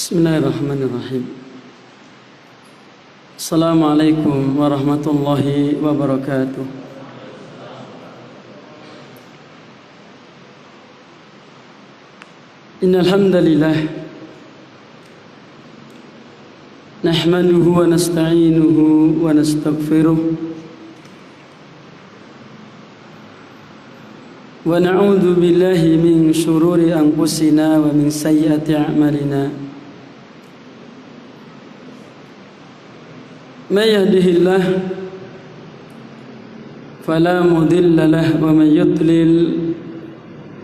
بسم الله الرحمن الرحيم السلام عليكم ورحمة الله وبركاته إن الحمد لله نحمده ونستعينه ونستغفره ونعوذ بالله من شرور أنفسنا ومن سيئات أعمالنا من يهده الله فلا مضل له ومن يضلل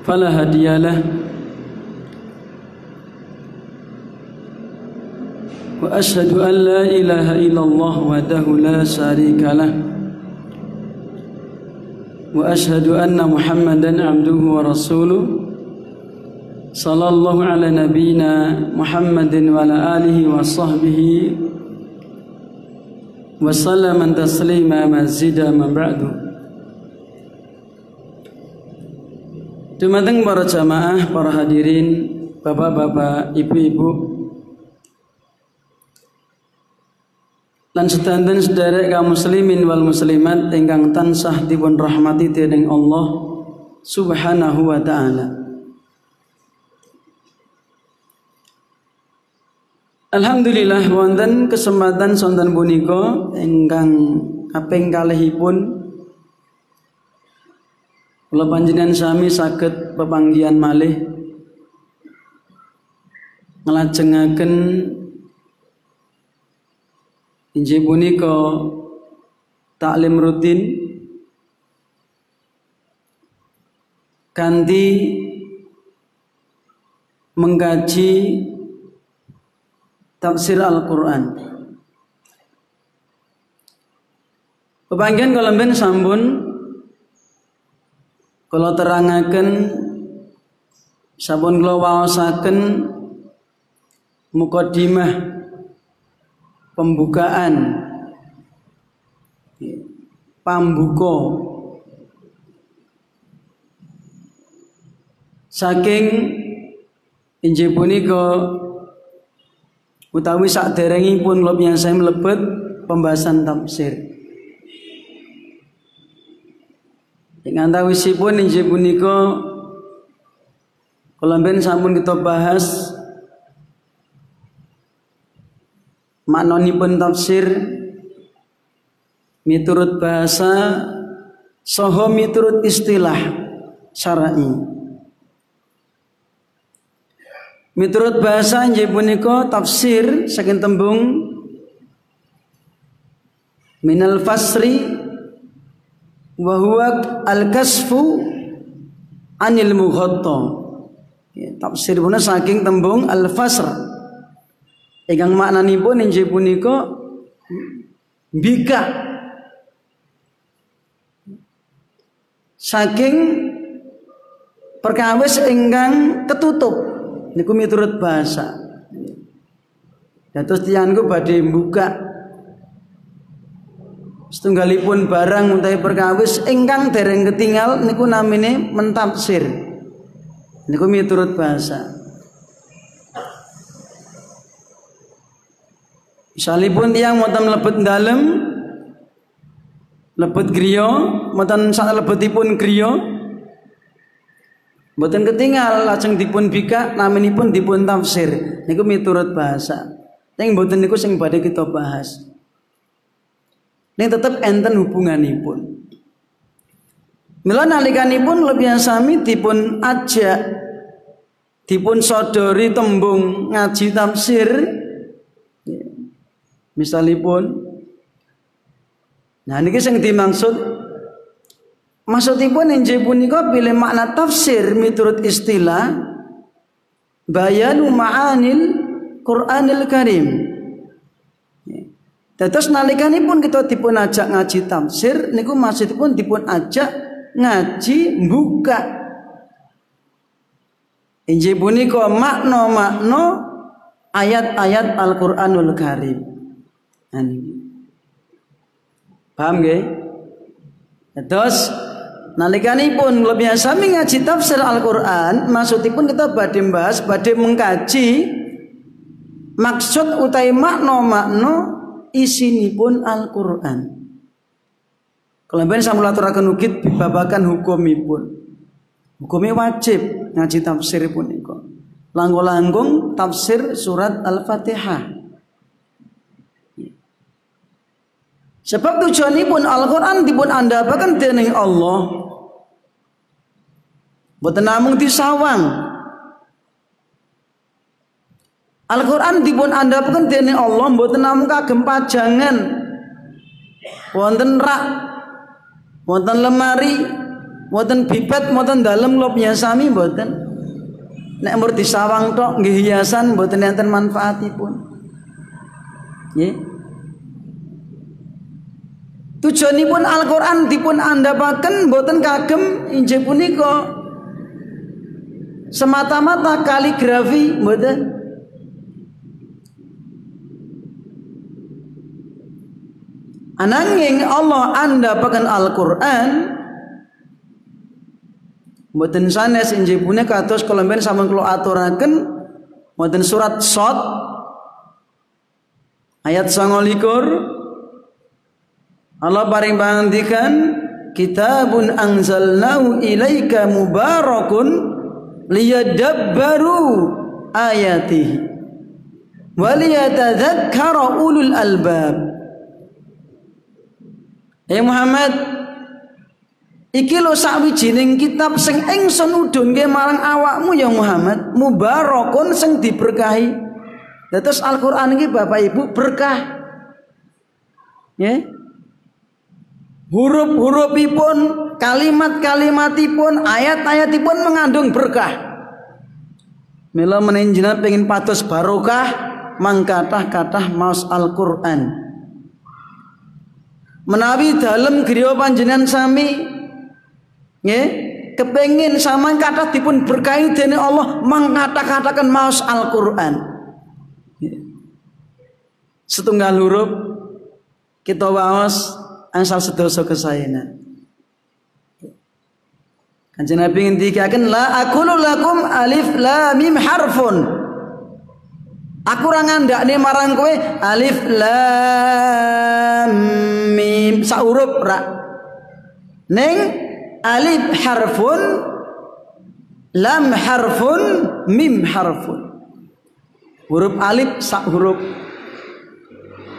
فلا هادي له. وأشهد أن لا إله إلا الله وحده لا شريك له. وأشهد أن محمدا عبده ورسوله صلى الله على نبينا محمد وعلى آله وصحبه وسلم تسليما مزيدا من بعد Dumateng para jamaah, para hadirin, bapak-bapak, ibu-ibu, lan sedanten sederek kaum muslimin wal muslimat ingkang tansah dipun rahmati dening Allah Subhanahu wa taala. Alhamdulillah wonten kesempatan sonten punika ingkang kaping kalihipun. Kula panjenengan sami saged pepanggihan malih nglajengaken injih punika taklim rutin kanthi mengkaji tafsir Al-Quran. Pepanggian kalau ben sambun kalau terangaken sabun kula waosaken mukadimah pembukaan pambuka saking injih punika utawi saderengipun kula biasa mlebet pembahasan tafsir. Ing antawisipun injih punika ben sampun kita bahas maknanipun tafsir miturut bahasa saha miturut istilah syar'i. Miturut bahasa injih punika tafsir saking tembung minal fasri wa huwa al-kasfu anil mughatta. Ya, tafsir punika saking tembung al-fasr. Ingkang maknanipun injih punika bika saking perkawis ingkang ketutup niku miturut bahasa. Ya terus tiangku badhe buka setunggalipun barang utawi perkawis ingkang dereng ketinggal niku namine mentafsir. Niku miturut bahasa. Misalipun tiang mboten mlebet dalem lebet griya, mboten sak lebetipun griya, Mboten ketinggal lajeng dipun bika naminipun dipun tafsir. Niku miturut bahasa. Ning mboten niku sing badhe kita bahas. Ning tetep enten hubunganipun. Mila nalikanipun lebih sami dipun ajak dipun sodori tembung ngaji tafsir misalipun nah niki sing dimaksud Maksudipun injih punika pilih makna tafsir miturut istilah bayanu ma'anil Qur'anil Karim. Terus nalikanipun kita dipun ajak ngaji tafsir niku maksudipun dipun ajak ngaji buka. Injih punika makna-makna ayat-ayat Al-Qur'anul Karim. Nah, Paham nggih? Terus Nalikanipun lebih sami ngaji tafsir Al-Qur'an, maksudipun kita badhe bahas, badhe mengkaji maksud utai makna makna isinipun Al-Qur'an. Kalau ben samula aturaken ukit babakan hukumipun. Hukumnya wajib ngaji tafsir pun. Langgung-langgung tafsir surat Al-Fatihah. Sebab tujuanipun Al-Quran dipun anda bahkan dening Allah. Boten namung disawang. Al-Quran dipun anda bahkan dening Allah boten namung kagem pajangan. Wonten rak, wonten lemari, wonten bibet, wonten dalem lobnya sami boten. Nek mur disawang tok nggih hiasan boten enten manfaatipun. Nggih. Tujuanipun Al-Qur'an dipun andhapaken boten kagem injih punika semata-mata kaligrafi boten. Ananging Allah andhapaken Al-Qur'an boten sanes injih punika kados kala men sampun kula aturaken wonten surat Shad ayat 29 Allah paring pangandikan kitabun anzalnahu ilaika mubarakun liyadabbaru ayatihi waliyatadzakkara ulul albab. Ya Muhammad iki lo sakwijining kitab sing ingsun udhunke marang awakmu ya Muhammad. Mubarakun sing diberkahi. Terus Al-Qur'an iki Bapak Ibu berkah. Ya Huruf-hurufipun, kalimat-kalimatipun, ayat-ayatipun mengandung berkah. Mila menenjina pengen patos barokah, mangkatah-katah maus Al-Qur'an. Menawi dalam griya panjenengan sami nggih kepengin sama kata dipun berkahi dening Allah mangkata-katakan maus Al-Qur'an. Setunggal huruf kita waos asal sedoso kesayangan. Kanjeng Nabi ngendikaken la aqulu lakum alif lam mim harfun. Aku ora ngandakne marang kowe alif lam mim saurup ra. Ning alif harfun lam harfun mim harfun. Huruf alif sak huruf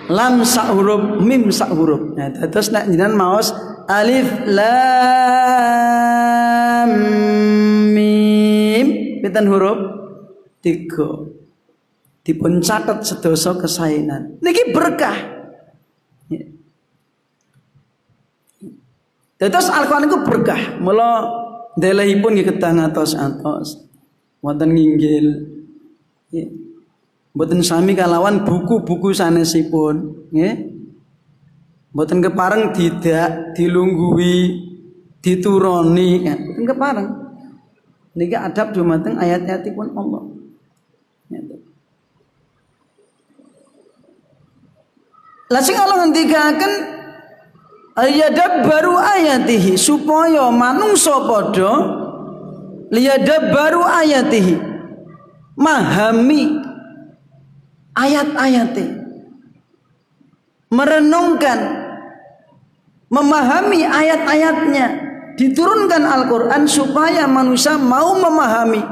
lam sak huruf mim sak huruf nah terus nak jenengan maos alif lam mim pinten huruf tiga dipun catat sedoso kesainan niki berkah Terus Al-Quran itu berkah. Mula delehipun nggih kedah ngatos-atos. Wonten nginggil. Mboten sami kalawan buku-buku sanesipun, nggih. Mboten kepareng tidak dilunggui, dituruni, ya, mboten kepareng. Niki adab dumateng ayat-ayatipun Allah. Lah sing Allah ngendikaken baru ayatihi supaya manungsa padha baru ayatihi memahami ayat-ayatnya merenungkan memahami ayat-ayatnya diturunkan Al-Quran supaya manusia mau memahami.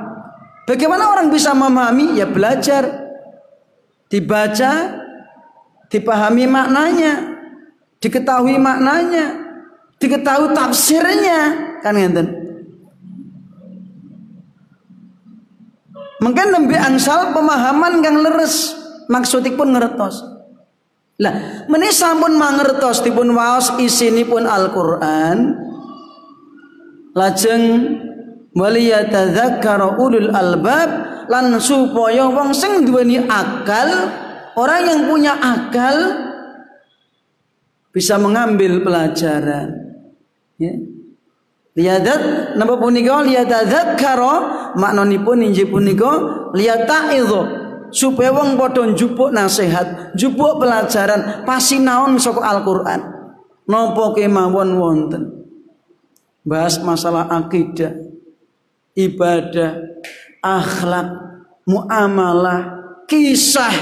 Bagaimana orang bisa memahami? Ya belajar dibaca dipahami maknanya diketahui maknanya diketahui tafsirnya. Kan ngeten mungkin lebih angsal pemahaman yang leres maksudipun ngertos. Lah, meni sampun mangertos dipun waos isinipun Al-Qur'an. Lajeng waliyatadzakkara ulul albab lan supaya wong sing duweni akal, orang yang punya akal bisa mengambil pelajaran. Ya. Liyadat napa punika liyatadzakkara maknanipun injih punika liyata'idhu supaya wong padha njupuk nasihat, njupuk pelajaran pasinaon saka Al-Qur'an. Napa kemawon wonten. Bahas masalah akidah, ibadah, akhlak, muamalah, kisah.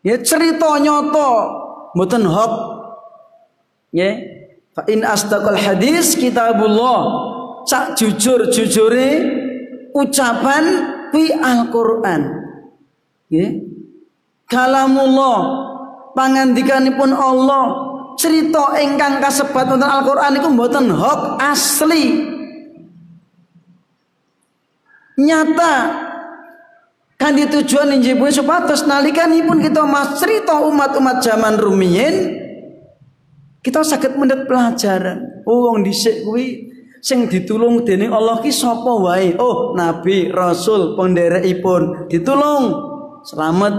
Ya cerita nyoto mboten hok. Ya. Fa in astaqal hadis kitabullah. Cak jujur jujure ucapan fi Al-Qur'an ya kalamullah pangandikanipun Allah cerita ingkang kasebat wonten Al-Qur'an iku mboten hok asli. Nyata kan tujuan injibun supados nalikanipun kita mas cerita umat-umat zaman rumiyin kita sakit mendet pelajaran. Oh wong dhisik kuwi sing ditulung dening Allah ki sapa wae? Oh nabi rasul penderekipun ditulung selamat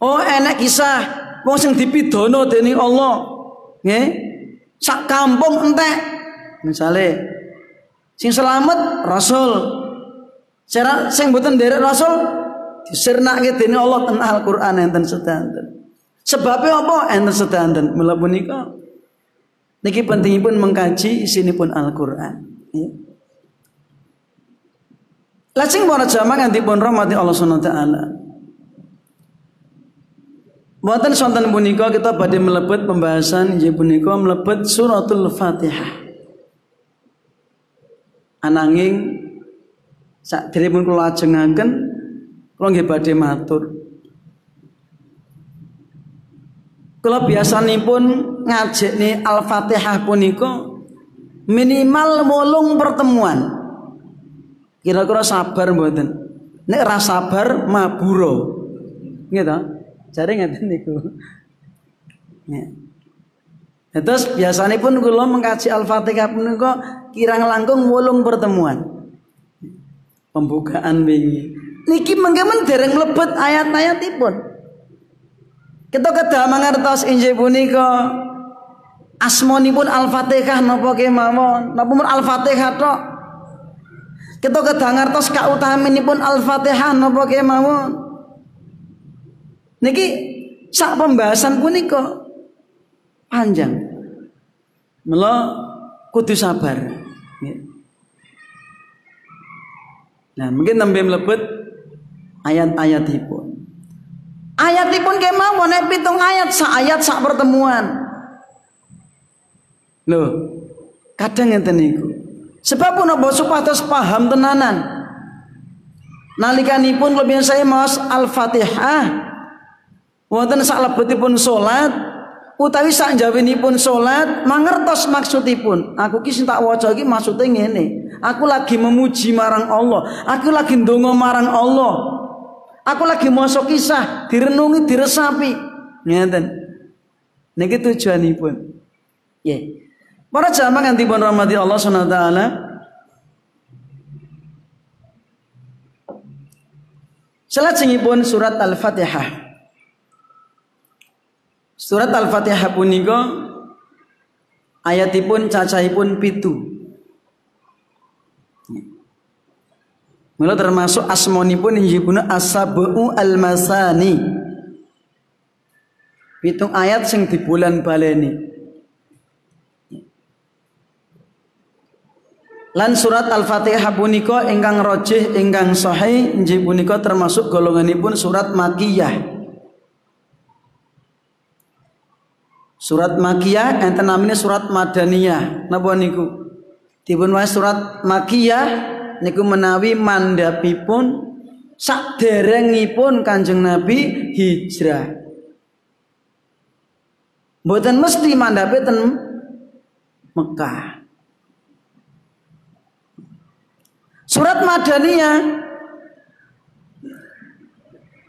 oh enak kisah wong sing dipidono dening Allah nggih sak kampung entek misalnya Sing selamat Rasul. Cara sing mboten nderek Rasul disirnake dening Allah ten Al-Qur'an enten sedanten. Sebabnya apa? Enten sedanten. Mula punika niki pentingipun mengkaji isinipun Al-Qur'an. Ya. Lajeng para jamaah ngantipun rahmati Allah Subhanahu taala. Buatan sonten punika kita badhe melebet pembahasan injih punika melebet suratul Fatihah. Ananging sak pun kula ajengaken kula nggih badhe matur. Kula biasanipun ngajekne Al-Fatihah punika minimal wolung pertemuan kira-kira sabar mboten nek ra sabar maburo gitu jare ngeten niku ya. Terus biasanya pun kalau mengkaji Al-Fatihah kok kirang langkung wolung pertemuan. Pembukaan wingi. Niki mengkemen dereng mlebet ayat-ayatipun. Kita kedah mangertos injih punika asmonipun Al-Fatihah napa kemawon, napa Al-Fatihah tok. Kita ngertos kautaminipun Al-Fatihah napa kemawon. Niki sak pembahasan punika panjang. Melo kudu sabar. Nah, mungkin nembe mlebet ayat-ayatipun. Ayatipun kemawon nek pitung ayat sak ayat sak pertemuan. Loh, kadang ngeten niku. Sebab punapa supados paham tenanan. Nalikanipun lebih saya maos Al-Fatihah. Wonten lebetipun salat utawi sak pun salat mangertos maksudipun. Aku ki tak waca maksude ngene. Aku lagi memuji marang Allah. Aku lagi ndonga marang Allah. Aku lagi maca kisah direnungi diresapi. Ngeten? Niki tujuanipun. Nggih para jamaah ngantipun rahmati Allah taala Selajengipun surat Al-Fatihah Surat Al-Fatihah punika ayatipun cacahipun pitu. Mula termasuk asmonipun injibuna asabu al-masani. Pitung ayat sing di bulan baleni. Lan surat Al-Fatihah punika ingkang rojih ingkang sahih injih punika termasuk golonganipun surat Makiyah. Surat Makiyah enten namanya surat Madaniyah. Napa niku? Dipun surat Makiyah niku menawi mandhapipun saderengipun Kanjeng Nabi hijrah. Mboten mesti mandhape ten Mekah. Surat Madaniyah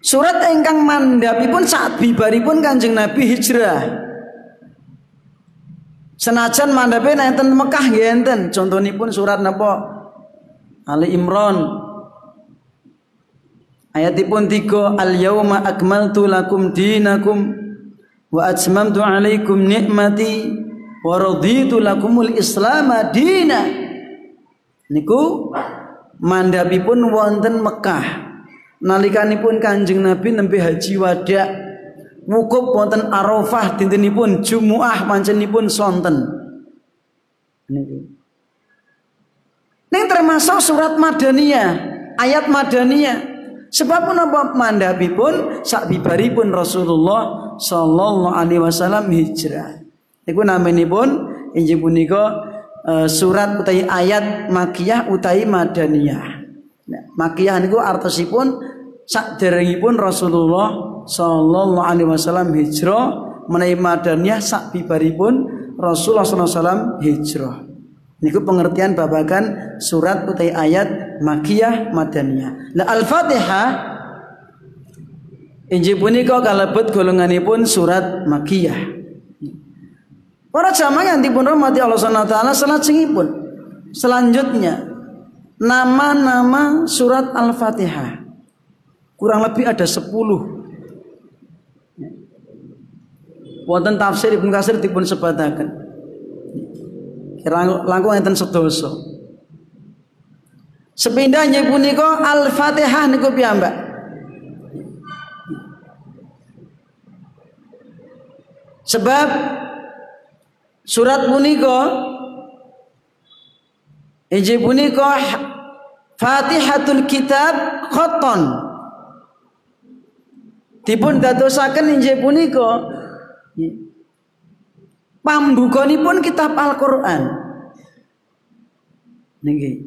Surat ingkang mandhapipun saat bibaripun Kanjeng Nabi hijrah. Senajan mandhape enten Mekah nggih enten. Contonipun surat napa? Ali Imran. Ayatipun tiga Al yauma akmaltu lakum dinakum wa atmamtu alaikum nikmati wa raditu lakumul Islam dina. Niku mandhapipun wonten Mekah. Nalikanipun Kanjeng Nabi nembe haji wada' wukuf wonten Arafah dintenipun Jumuah panjenipun sonten. Niki. Ning termasuk surat Madaniyah, ayat Madaniyah. Sebab menapa mandhapipun sak bibaripun Rasulullah sallallahu alaihi wasallam hijrah. Niku namanipun injih punika uh, surat utawi ayat makiyah utawi madaniyah. Nah, makiyah niku artosipun saderengipun Rasulullah sallallahu alaihi wasallam hijrah menawi madaniyah sak bibaripun Rasulullah sallallahu alaihi wasallam hijrah. Niku pengertian babakan surat utai ayat makiyah madaniyah. Lah Al-Fatihah injih punika kalebet golonganipun surat makiyah. Para jamaah yang dipun rahmati Allah Subhanahu wa taala salajengipun. Selanjutnya nama-nama surat Al-Fatihah. Kurang lebih ada 10. Wonten tafsir Ibnu Katsir dipun sebataken langkung enten sedoso. Sepindahnya punika Al-Fatihah niku piyambak. Sebab surat punika injih punika Fatihatul Kitab khoton dipun dadosaken injih punika pambukanipun kitab Al-Qur'an. Niki.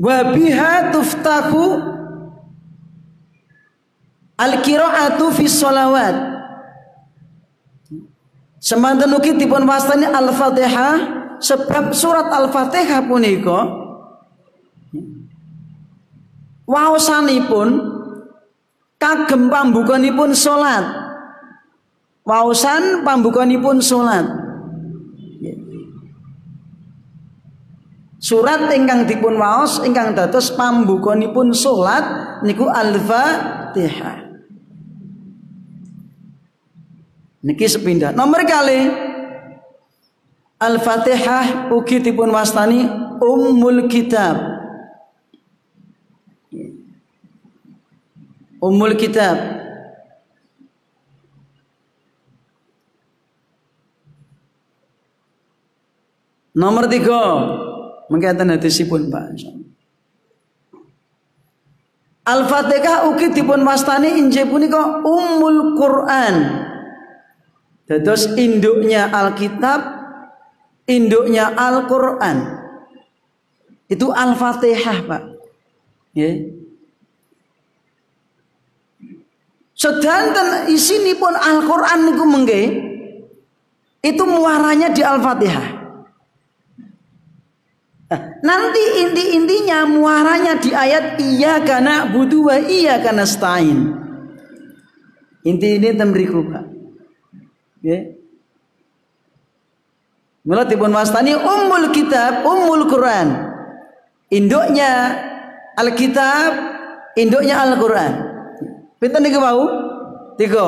Wa tuftahu al-qira'atu fi sholawat. Semanten ugi dipun wastani Al-Fatihah sebab surat Al-Fatihah punika waosanipun kagem pambukanipun salat Wausan pambukanipun salat. Surat ingkang dipun waos ingkang dados pambukanipun salat niku Al-Fatihah. Niki sepindah. Nomor kali Al-Fatihah ugi dipun wastani Ummul Kitab. Ummul Kitab. Nomor tiga, mengkaten hadisipun Pak. Al-Fatihah ugi dipun wastani injih punika Ummul Quran. Dados induknya Alkitab, induknya Al-Qur'an. Itu Al-Fatihah, Pak. Ya. Sedanten isinipun Al-Qur'an niku mengke itu muaranya di Al-Fatihah. Nanti inti-intinya muaranya di ayat iya karena butuh iya karena stain. Inti ini temriku pak. Ya. Mula tibun wastani ummul kitab, ummul Quran. Induknya Alkitab, induknya Al-Quran. Pinten niku mau? Tiga.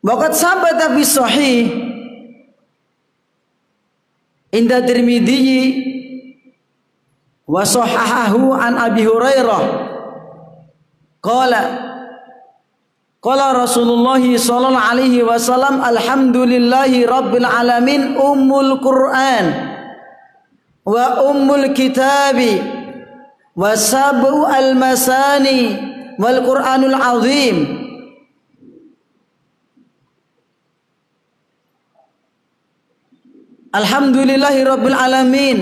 Waqat sampai tapi sahih Inda Tirmidzi wa an Abi Hurairah qala qala Rasulullah sallallahu alaihi wasallam alhamdulillahi rabbil alamin ummul Qur'an wa ummul kitabi wa sab'u al masani wal Qur'anul azim. Alhamdulillahi Rabbil Alamin.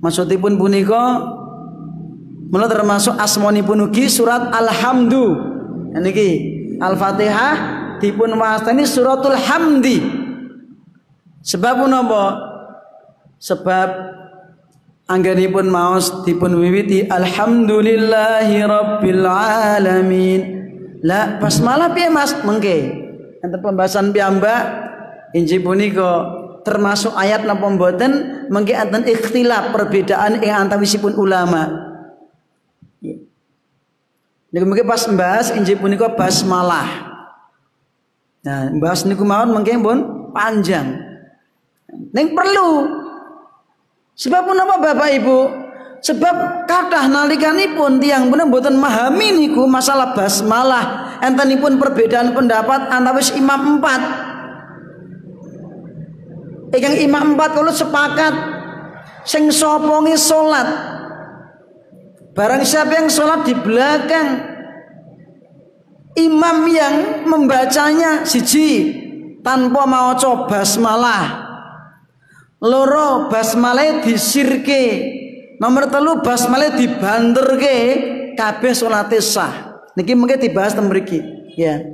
Maksudipun punika Mula termasuk asmonipun ugi surat Alhamdu Niki Al-Fatihah dipun wastani suratul hamdi. Sebab menapa? Sebab anggenipun maos dipun wiwiti Alhamdulillahi Rabbil Alamin. Lah pas malah piye Mas? Mengke. Enten pembahasan piyambak. Injih punika termasuk ayat napa mboten? Mengki enten ikhtilaf perbedaan ing antawisipun ulama. Niku mungkin pas membahas injil punika basmalah. Nah, bahas niku mawon mungkin pun panjang. Ning perlu. Sebab apa Bapak Ibu? Sebab kathah nalikanipun tiang bener mboten memahami niku masalah basmalah. Entenipun perbedaan pendapat antawis imam empat Ingkang imam empat kalau sepakat sing sopongi salat. Barang siapa yang sholat di belakang imam yang membacanya siji tanpa mau coba basmalah. Loro basmalah disirke nomor telu basmalah dibanterke kabeh salate sah. Niki mungkin dibahas teng mriki ya.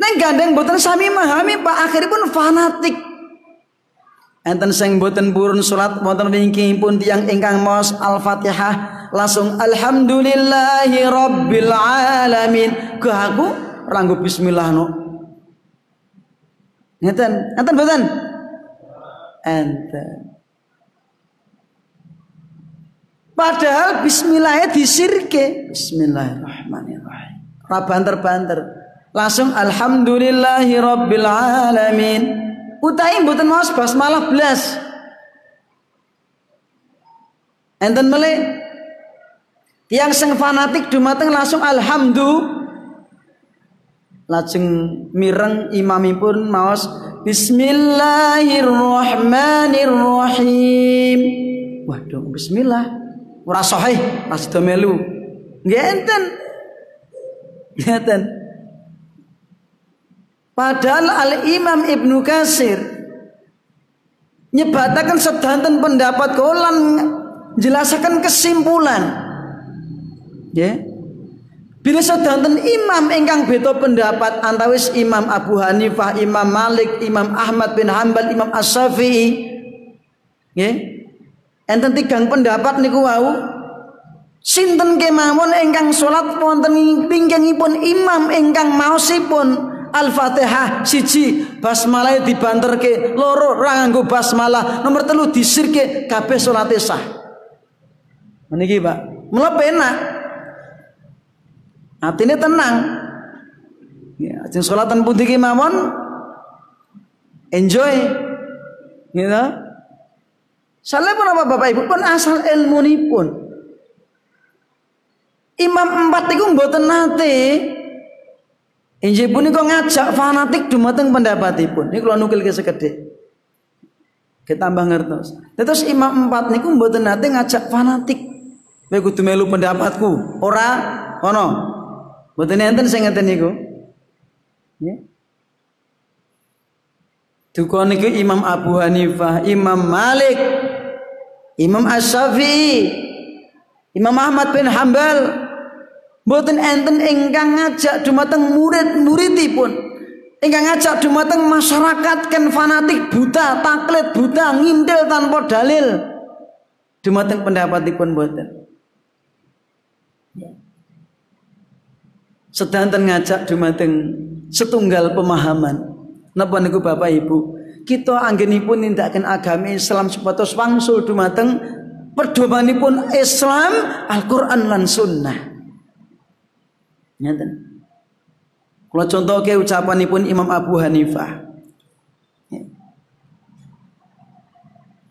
Neng gandeng boten sami memahami Pak akhiripun fanatik. Enten sing boten purun salat wonten pun tiyang ingkang maos Al-Fatihah langsung alhamdulillahi rabbil alamin. Ke aku ranggo bismillah no. Ngeten, enten boten? Enten. Padahal bismillahnya disirke. Bismillahirrahmanirrahim. Rabanter-banter langsung alhamdulillahi rabbil alamin utai mboten maos basmalah belas enten mele tiang sing fanatik dumateng langsung alhamdulillah lajeng mireng imamipun maos bismillahirrahmanirrahim. Waduh bismillah. Ora sahih pas melu. Nggih enten. Ngeten Padahal Al-Imam Ibnu Kasir nyebatakan sedanten pendapat kolan jelaskan kesimpulan. Ya. Bila sedanten imam ingkang beda pendapat antawis Imam Abu Hanifah, Imam Malik, Imam Ahmad bin Hambal, Imam As-Syafi'i. Ya. Enten tigang pendapat niku wau sinten kemawon ingkang salat wonten pinggangipun imam ingkang maosipun Al-Fatihah siji basmalah dibanterke loro ora nganggo basmalah. Nomor telu disirke kabeh salate sah meniki Pak. Mula penak atine tenang. Ya ajeng salatan pundi ki mawon? Enjoy. Gitu. Salah pun apa Bapak Ibu? Pun asal ilmu pun Imam empat itu mboten nate Injil kok ngajak fanatik dumateng pendapatipun. Nukil ke sekedhik. Kita tambah ngertos. Terus imam empat niku mboten nate ngajak fanatik. Kowe kudu melu pendapatku. Ora ono. Mboten enten sing ngeten niku. Ya. Duka niku Imam Abu Hanifah, Imam Malik, Imam Asy-Syafi'i, Imam Ahmad bin Hambal, Mboten enten ingkang ngajak dumateng murid-muridipun. Ingkang ngajak dumateng masyarakat ken fanatik buta, taklid buta, ngintil tanpa dalil. Dumateng pendapatipun mboten. Sedanten ngajak dumateng setunggal pemahaman. Napa niku Bapak Ibu? Kita anggenipun nindakaken agami Islam supados wangsul dumateng pedomanipun Islam, Al-Qur'an lan Sunnah. Ngeten. Kalau contoh ke ucapanipun Imam Abu Hanifah.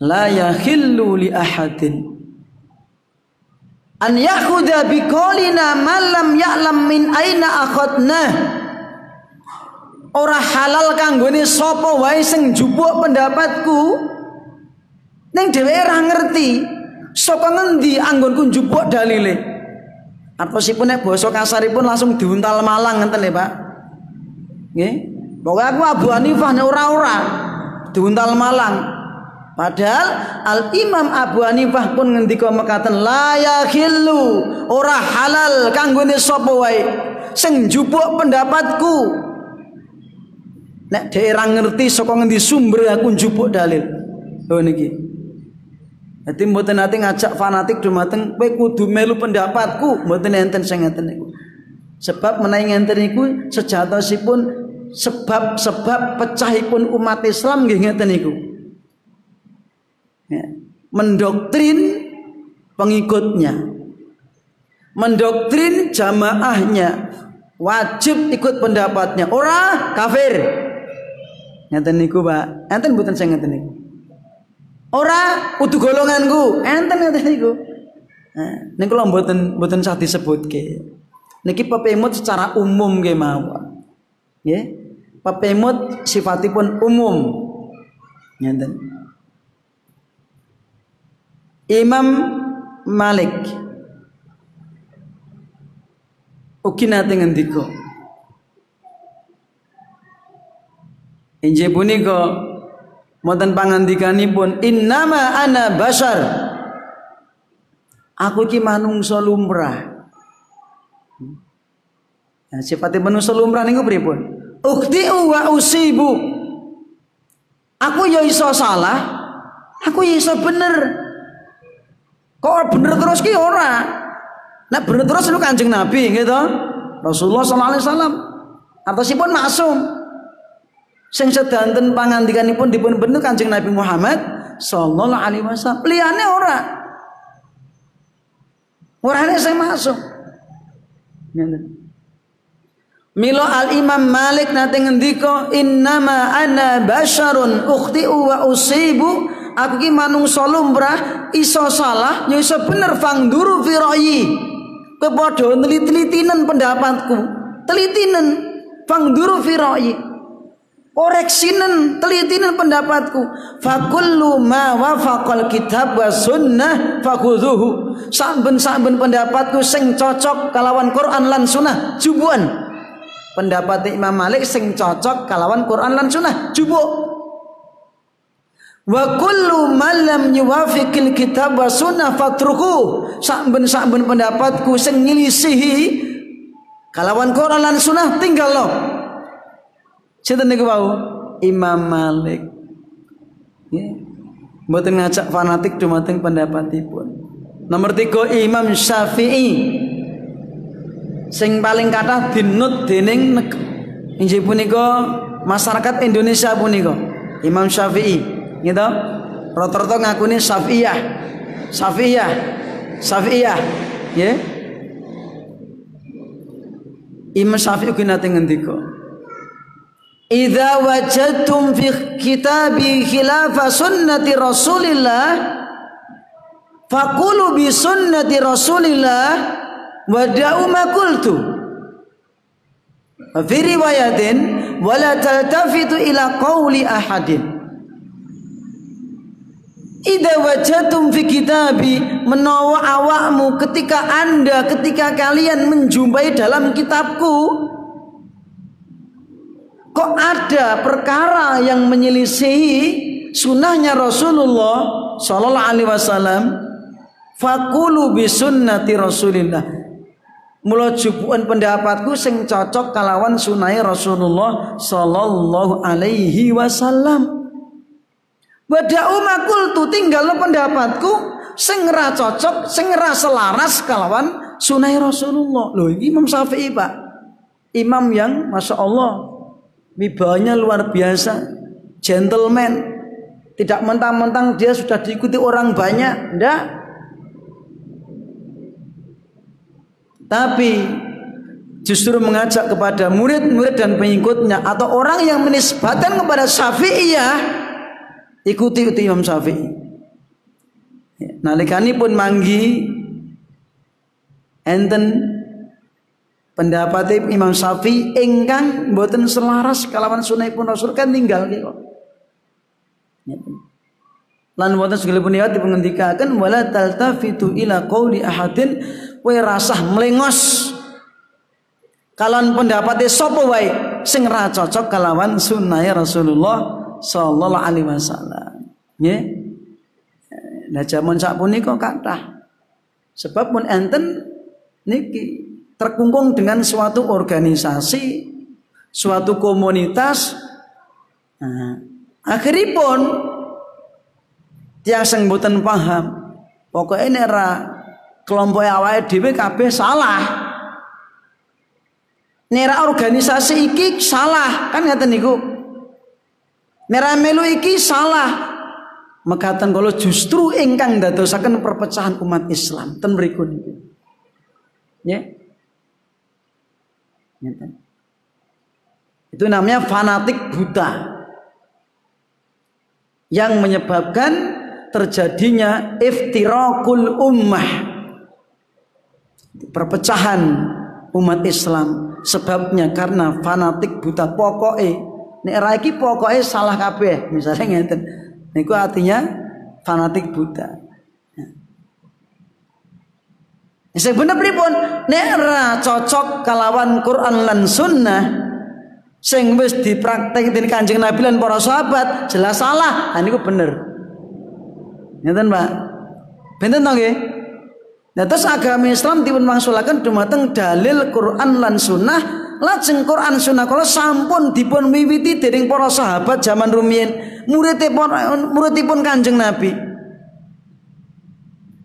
La yahillu li ahadin an yakhudha biqaulina man lam ya'lam min aina akhadna ora halal kanggone sapa wae sing jupuk pendapatku ning dhewe ora ngerti saka ngendi anggonku njupuk dalile Artosipun nek basa kasaripun langsung diuntal malang ngenten lho, Pak. Nggih. Pokoke aku Abu Hanifah nek ora-ora diuntal malang. Padahal Al Imam Abu Hanifah pun ngendika mekaten la yakhillu ora halal kanggone sapa wae sing pendapatku. Nek daerah ngerti saka ngendi sumber aku njupuk dalil. Oh niki. Jadi mboten nate ngajak fanatik dumateng kowe kudu melu pendapatku, mboten enten sing ngeten niku. Sebab menawi ngenten niku sejatosipun sebab-sebab pecahipun umat Islam nggih ngeten niku. Ya. Mendoktrin pengikutnya. Mendoktrin jamaahnya. Wajib ikut pendapatnya. Ora kafir. Ngeten niku, Pak. Enten mboten sing ngeten niku. Ora kudu golonganku, enten enten niku. Nah, niku lho mboten mboten sah disebutke. Niki pepemut secara umum nggih mawon. Nggih. pepemut sifatipun umum ngeten Imam Malik ugi nate ngendika Injih punika wonten pangandikanipun innama ana basar Aku iki manungsa lumrah Nah, sifatnya manusia lumrah niku pripun? Ukhti'u wa usibu. Aku ya iso salah, aku ya iso bener. Kok bener terus ki ora? Nah bener terus lu Kanjeng Nabi gitu. Rasulullah sallallahu alaihi wasallam artosipun maksum. Sing sedanten pangandikanipun dipun bentuk Kanjeng Nabi Muhammad sallallahu alaihi wasallam. Liyane ora. Orane sing maksum. Ngene. Milo al Imam Malik nate ngendika innama ana basyarun ukhti'u wa usibu aku ki manungsa lumrah iso salah ya iso bener fangduru fi ra'yi kepada teliti-telitinen pendapatku telitinen fangduru fi ra'yi koreksinen telitinen pendapatku. Fakullu ma wafaqal kitab wa sunnah fakudhuhu saben-saben pendapatku sing cocok kalawan Quran lan sunnah jubuan pendapat Imam Malik sing cocok kalawan Quran lan Sunnah jubuk. Wa kullu man lam kitab wa sunnah fatruku. Saben-saben pendapatku sing nyelisihi kalawan Quran lan Sunnah tinggal lo sinten niku wau Imam Malik. Ya. Mboten ngajak fanatik dumateng pendapatipun. Nomor tiga Imam Syafi'i. Sing paling kathah dinut dening injih punika masyarakat Indonesia punika. Imam Syafi'i. Gitu rata-rata ngakuni Syafi'iyah. Syafi'iyah. Syafi'iyah. Ya. Imam Syafi'i ugi nate ngendika Idza wajadtum fi kitabi khilafa sunnati Rasulillah faqulu bi sunnati Rasulillah wada'u ma qultu. Fi riwayatin wala taltafitu ila qawli ahadin. Ida wajatum fi kitabi menawa awakmu ketika anda ketika kalian menjumpai dalam kitabku kok ada perkara yang menyelisihi sunnahnya Rasulullah Sallallahu Alaihi Wasallam fakulu bisunnati Rasulillah Mula jupuan pendapatku sing cocok kalawan sunai Rasulullah sallallahu alaihi wasallam. Wada'u tu tinggal pendapatku sing ra cocok, sing ra selaras kalawan sunai Rasulullah. Loh ini Imam Syafi'i Pak. Imam yang Masya Allah wibawanya luar biasa. Gentleman. Tidak mentang-mentang dia sudah diikuti orang banyak. Enggak. tapi justru mengajak kepada murid-murid dan pengikutnya atau orang yang menisbatkan kepada Syafi'iyah ikuti ikuti Imam Syafi'i. Ya, nalikani pun manggi enten pendapat Imam Syafi'i engkang mboten selaras kalawan pun Rasul kan tinggal. Ya. Lan wonten segelipun ayat dipengendikaken wala taltafitu ila qauli ahadin kowe rasah melengos kalon pendapatnya sapa wae sing ra cocok kalawan sunnah Rasulullah sallallahu alaihi wasallam nggih nah jaman sapunika kathah sebab pun enten niki terkungkung dengan suatu organisasi suatu komunitas nah, akhiripun tiang sing boten paham pokoknya ini kelompok awake dhewe kabeh salah. Nera organisasi iki salah, kan ngaten niku. Nera melu iki salah. Mekaten kalau justru ingkang dadosaken perpecahan umat Islam ten niku. Ya. Itu namanya fanatik buta. Yang menyebabkan terjadinya iftirakul ummah. Perpecahan umat Islam. Sebabnya karena fanatik buta pokoknya. Nek ra iki pokoke salah kabeh misalnya ngeten. Niku artinya fanatik Buddha Saya bener pripun nek ra cocok kalawan Quran lan sunnah sing wis dipraktek dening Kanjeng Nabi lan para sahabat jelas salah. Nah niku bener. Ngeten, Pak. Benten to nggih? Nah, terus agama Islam dipun mangsulaken dumateng dalil Quran lan sunnah lajeng Quran sunnah kalau sampun dipun miwiti dening para sahabat zaman rumiyin muridipun muridipun Kanjeng Nabi.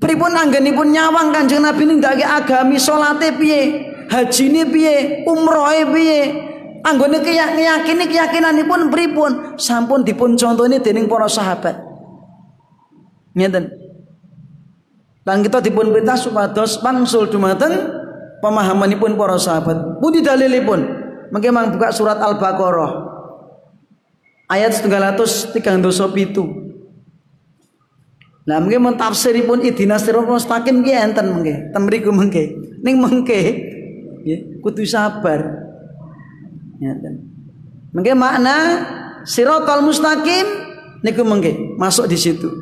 Pripun anggenipun nyawang Kanjeng Nabi ninggake agami salate piye, hajine piye, umrohe piye. Anggone keyakini keyakinanipun pripun sampun dipun contoni dening para sahabat. Ngeten. Lan kita dipun perintah supados pangsul dumateng pemahamanipun para sahabat. Budi dalilipun. Mengke mang buka surat Al-Baqarah. Ayat 337. Nah mungkin mun tafsiripun idina siratal mustaqim ki enten mengke. Ten mriku mengke. Ning mengke nggih kudu sabar. Ngeten. Mengke makna siratal mustaqim niku mengke masuk di situ.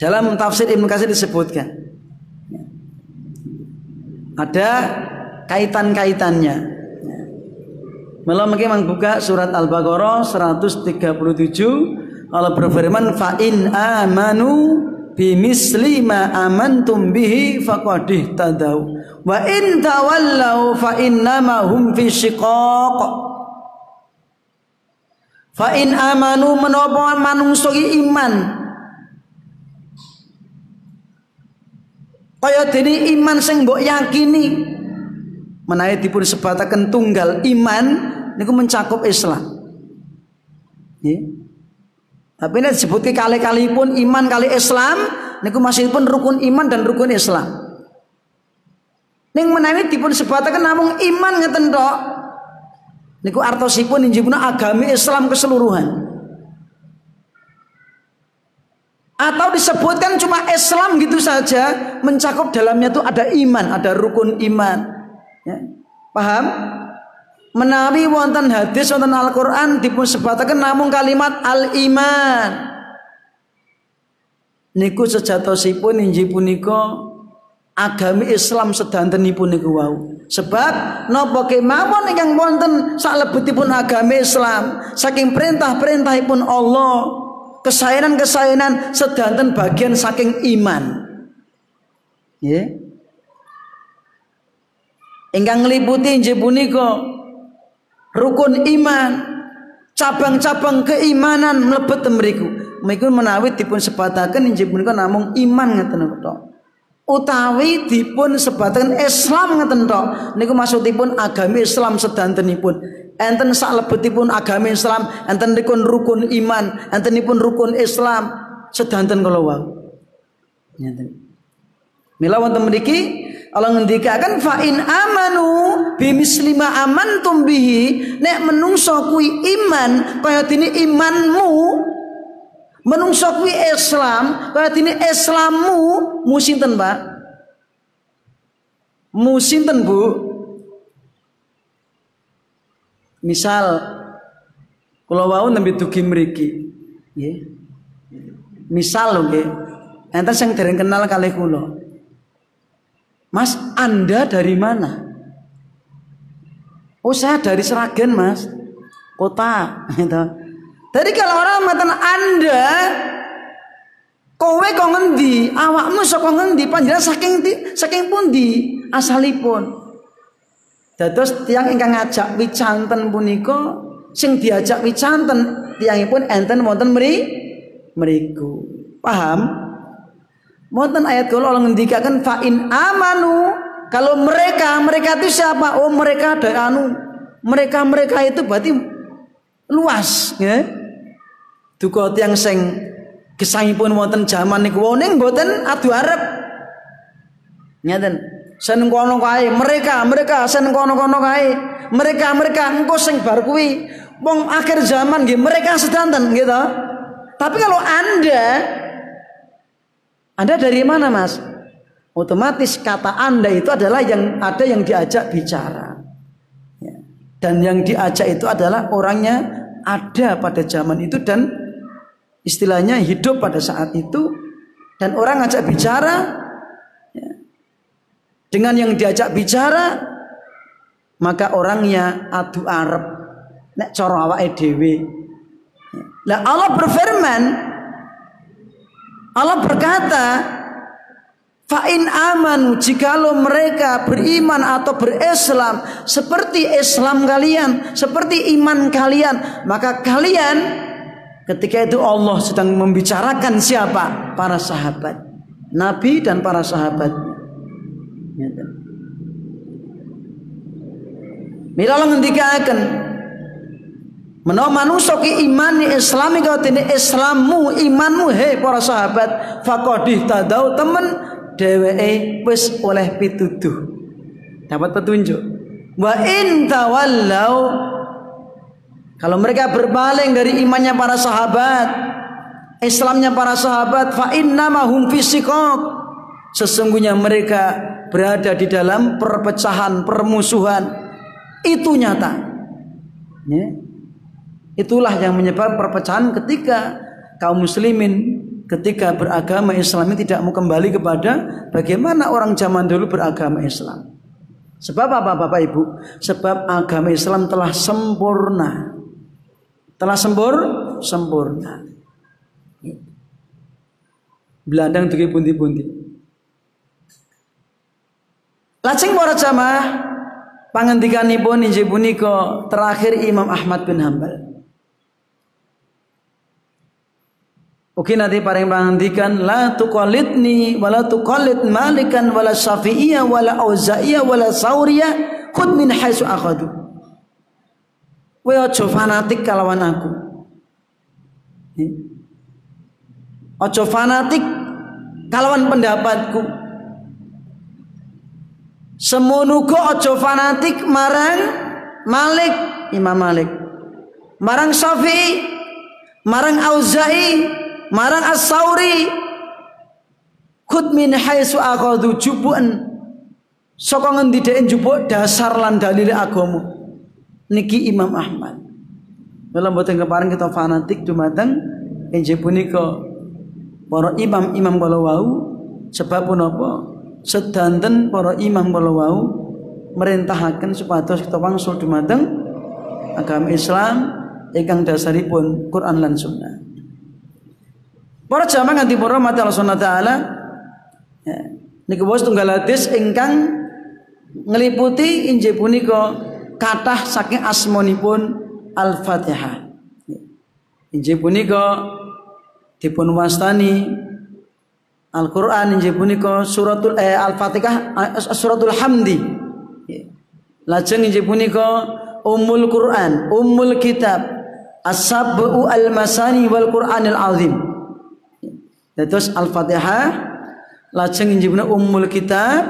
Dalam tafsir Ibnu Katsir disebutkan. Ada kaitan-kaitannya. Malah mungkin buka surat Al-Baqarah 137 Allah berfirman fa in amanu bimisli ma amantum bihi faqad tadau wa in tawallau fa innama hum fi shiqaq. Fa in amanu menapa manungsa iman? Kaya dene iman sing mbok yakini. Menawi dipun sebataken tunggal iman niku mencakup Islam. Nggih. Tapi ini disebutkan kali-kali pun iman kali Islam, niku masih pun rukun iman dan rukun Islam. Ning menawi dipun sebataken namung iman ngeten tok. Niku artosipun injipun agami Islam keseluruhan. Atau disebutkan cuma Islam gitu saja, mencakup dalamnya itu ada iman, ada rukun iman. Ya. Paham? Menawi wonten hadis wonten Al-Qur'an dipun sebataken namung kalimat al-iman. Niku sejatosipun inji punika agami Islam sedantenipun niku wau. Sebab napa kemawon ingkang wonten salebetipun agami Islam saking perintah-perintahipun Allah, kesayangan-kesayangan sedanten bagian saking iman. Nggih. Yeah. Ingkang ngliputi injih punika rukun iman. Cabang-cabang keimanan mlebet mriku. Mriku menawi dipun sebataken injih punika namung iman ngeten tok. Utawi dipun sebataken Islam ngeten tok. Niku maksudipun agami Islam sedantenipun. Enten saklebetipun agami Islam enten rukun rukun iman entenipun rukun Islam sedanten kala wau. Mila wonten mriki Allah ngendikaken fa in amanu bimisli ma amantum bihi nek menungso kuwi iman kaya dene imanmu. Menungso kuwi Islam kaya dene Islammu. Musinten Pak? Musinten Bu? Misal kula wau nembe dugi mriki. Nggih. Misal nggih. Enten sing dereng kenal kalih kula Mas, Anda dari mana? Oh, saya dari Seragen, Mas. Kota, gitu. Jadi kalau orang mengatakan Anda kowe kok ngendi? Awakmu saka ngendi? Panjenengan saking di, saking pundi asalipun? Dados tiang ingkang ngajak wicanten punika sing diajak wicanten tiangipun enten wonten meri meriku. Paham? Monten ayat kalau Allah ngendikakan fa'in amanu kalau mereka mereka itu siapa? Oh mereka ada anu mereka mereka itu berarti luas ya. Duka yang sing pun wonten zaman niku woning mboten adu arep. Ngeten. Sen kono kae mereka mereka sen kono-kono kae mereka mereka engko sing bar wong akhir zaman nggih mereka sedanten gitu. Tapi kalau Anda anda dari mana mas? Otomatis kata Anda itu adalah yang ada yang diajak bicara. Ya. Dan yang diajak itu adalah orangnya ada pada zaman itu dan istilahnya hidup pada saat itu dan orang ngajak bicara ya, dengan yang diajak bicara maka orangnya adu Arab nek cara awake dhewe lah Allah berfirman Allah berkata Fa'in amanu jikalau mereka beriman atau berislam seperti Islam kalian, seperti iman kalian, maka kalian ketika itu Allah sedang membicarakan siapa? Para sahabat, Nabi dan para sahabat. Mila ngendikaken Menawa manusia ki imani islami kau tini islammu imanmu hei para sahabat fakodih tadau temen dheweke wis oleh pituduh. Dapat petunjuk. Wa in tawallau kalau mereka berpaling dari imannya para sahabat, Islamnya para sahabat, fa innama hum Sesungguhnya mereka berada di dalam perpecahan, permusuhan. Itu nyata. Ya. Itulah yang menyebabkan perpecahan ketika kaum muslimin ketika beragama Islam ini tidak mau kembali kepada bagaimana orang zaman dulu beragama Islam. Sebab apa Bapak Ibu? Sebab agama Islam telah sempurna. Telah sempur sempurna. Belandang dugi pundi-pundi. Lajeng para jamaah pangandikanipun injih punika terakhir Imam Ahmad bin Hambal. Oke nanti paling pangandikan la tuqallidni wala tuqallid malikan wala syafi'iyah wala auza'iyah wala sauriyah khud min haitsu akhadu. Kowe aja fanatik kalawan aku. Aja fanatik kalawan pendapatku. Semono aja fanatik marang Malik, Imam Malik. Marang Syafi'i, marang Auza'i, marang as-sauri khud min haitsu akhadhu jubuan. Saka ngendi dhek njupuk dasar lan dalil agama? Niki Imam Ahmad. Dalam boten keparing kita fanatik dumateng injih punika para imam-imam kala wau. Sebab punapa? Sedanten para imam kala wau merintahaken supados kita wangsul dumateng agama Islam ingkang dasaripun Quran lan Sunnah Para jamaah nganti para mati Allah Subhanahu taala ya, niku bos tunggal hadis ingkang ngeliputi injih punika kathah saking asmonipun Al-Fatihah. Ya, injih punika dipun wastani Al-Qur'an injih punika suratul eh, Al-Fatihah eh, suratul Hamdi. Ya, lajeng injih punika Ummul Quran, Ummul Kitab, As-Sab'u al-Masani wal Qur'anil Azim. Terus Al-Fatihah lajeng injibna Ummul Kitab,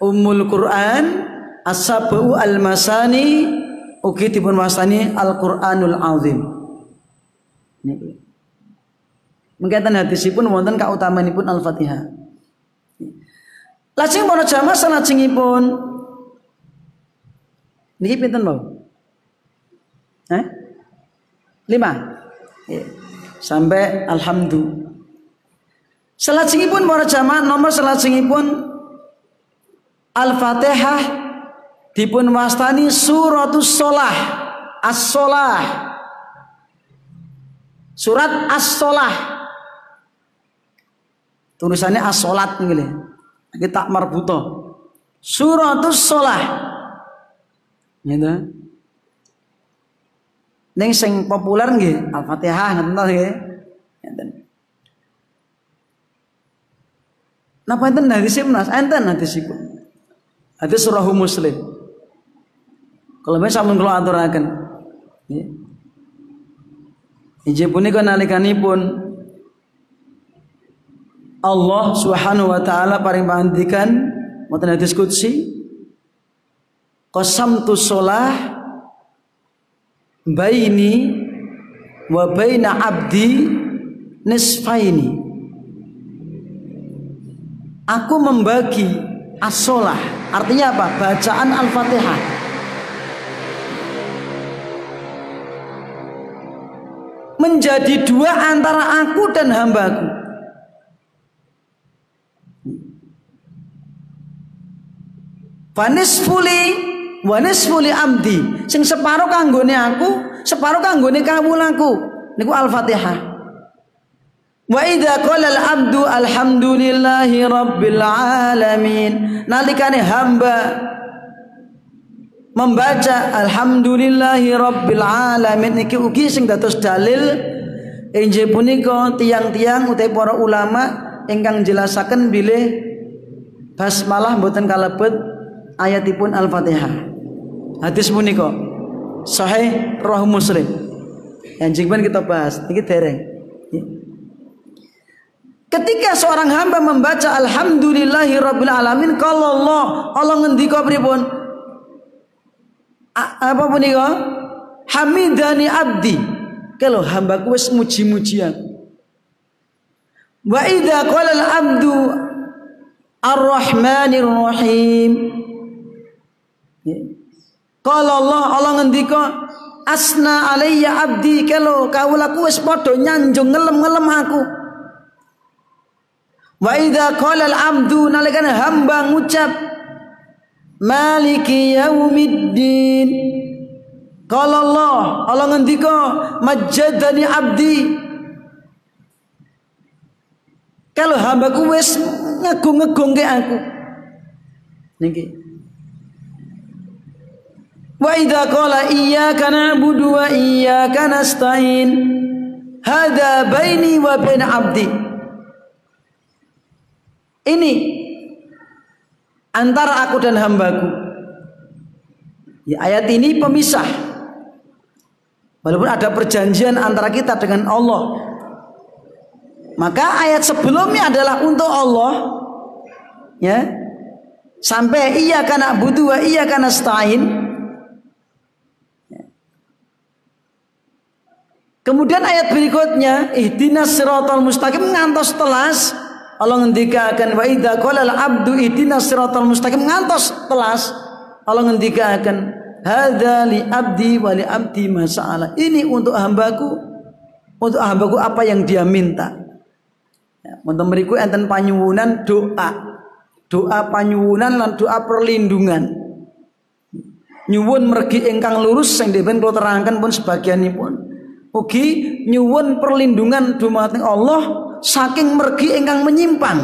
Ummul Quran, As-Sab'u Al-Masani ugi dipun wasani Al-Qur'anul Azim. Niku. Mengkaten hadisipun wonten kautamanipun Al-Fatihah. Lajeng para jamaah salajengipun niki pinten mau? Eh? Lima. Ya. Sampai alhamdulillah. Selajengipun para jamaah nomor selajengipun Al-Fatihah dipun wastani suratus solah. As-solah. Surat as-solah. Tulisannya as-solat nggih kita marbuto suratus solah. Gitu Neng sing populer nggih Al-Fatihah nggih Napa enten hadisipun Mas? Enten hadisipun. Hadis surah Muslim. Kalau mes sampun kula aturaken. Nggih. Injih punika nalikanipun Allah Subhanahu wa taala paring pangandikan wonten hadis qudsi qasamtu shalah baini wa baina abdi nisfaini Aku membagi asolah. Artinya apa? Bacaan Al-Fatihah. Menjadi dua antara aku dan hambaku. Wanisfuli wanisfuli amdi. Sing separuh kanggone aku, separuh kanggone kamu laku. Niku Al-Fatihah. Wa idza qala al-abdu alhamdulillahi rabbil alamin nalikane hamba membaca alhamdulillahi rabbil alamin niki ugi sing dados dalil injih punika tiang-tiang utawi para ulama ingkang jelasaken bilih basmalah mboten kalebet ayatipun Al-Fatihah. Hadis punika sahih roh Muslim. Yang jengben kita bahas niki dereng. Ketika seorang hamba membaca alhamdulillahi rabbil alamin kalau Allah Allah ngendika pripun? Apa punika? Hamidani abdi. Kalau hambaku wis muji-mujian. Wa idza qala al-abdu Ar-Rahmanir Rahim. Kalau Allah Allah ngendika asna alayya abdi kalau kaulaku wis padha nyanjung ngelem-ngelem aku. Wa idza qala al-'abdu nalikane hamba ngucap Maliki yaumiddin. Qala Allah Allah ngendika majjadani abdi. Kalau hambaku wis ngegung-ngegung ke aku. Niki. Wa idza qala iyyaka na'budu wa iyyaka nasta'in. Hadza baini wa bain 'abdi ini antara aku dan hambaku. Ya, ayat ini pemisah. Walaupun ada perjanjian antara kita dengan Allah. Maka ayat sebelumnya adalah untuk Allah. Ya. Sampai iya karena butuh wa iya karena stain. Kemudian ayat berikutnya ihdinas siratal mustaqim ngantos telas Allah ngendikakan wa idza qala al-abdu ihdinas siratal mustaqim. Ngantos telas Allah ngendikakan hadza li abdi wa li abdi masa'ala ini untuk hambaku untuk hambaku apa yang dia minta. Ya, untuk meriku enten panyuwunan doa. Doa panyuwunan lan doa perlindungan. Nyuwun mergi ingkang lurus sing dipun kula terangkan pun sebagianipun. Ugi nyuwun perlindungan dumateng Allah saking mergi ingkang menyimpang.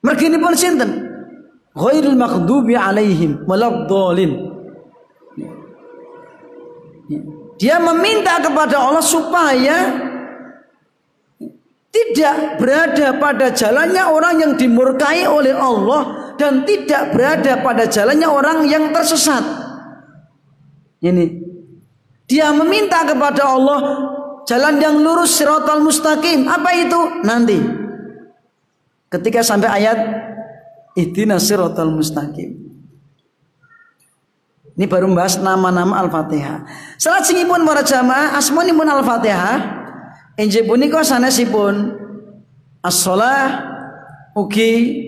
Mergi ini pun sinten? Ghairul maghdubi alaihim waladhdallin. Dia meminta kepada Allah supaya tidak berada pada jalannya orang yang dimurkai oleh Allah dan tidak berada pada jalannya orang yang tersesat. Ini dia meminta kepada Allah Jalan yang lurus siratal mustaqim. Apa itu? Nanti. Ketika sampai ayat ihdinas siratal mustaqim. Ini baru membahas nama-nama Al-Fatihah. Salat singipun para jamaah asmanipun Al-Fatihah. Injih punika sanesipun as-shalah ugi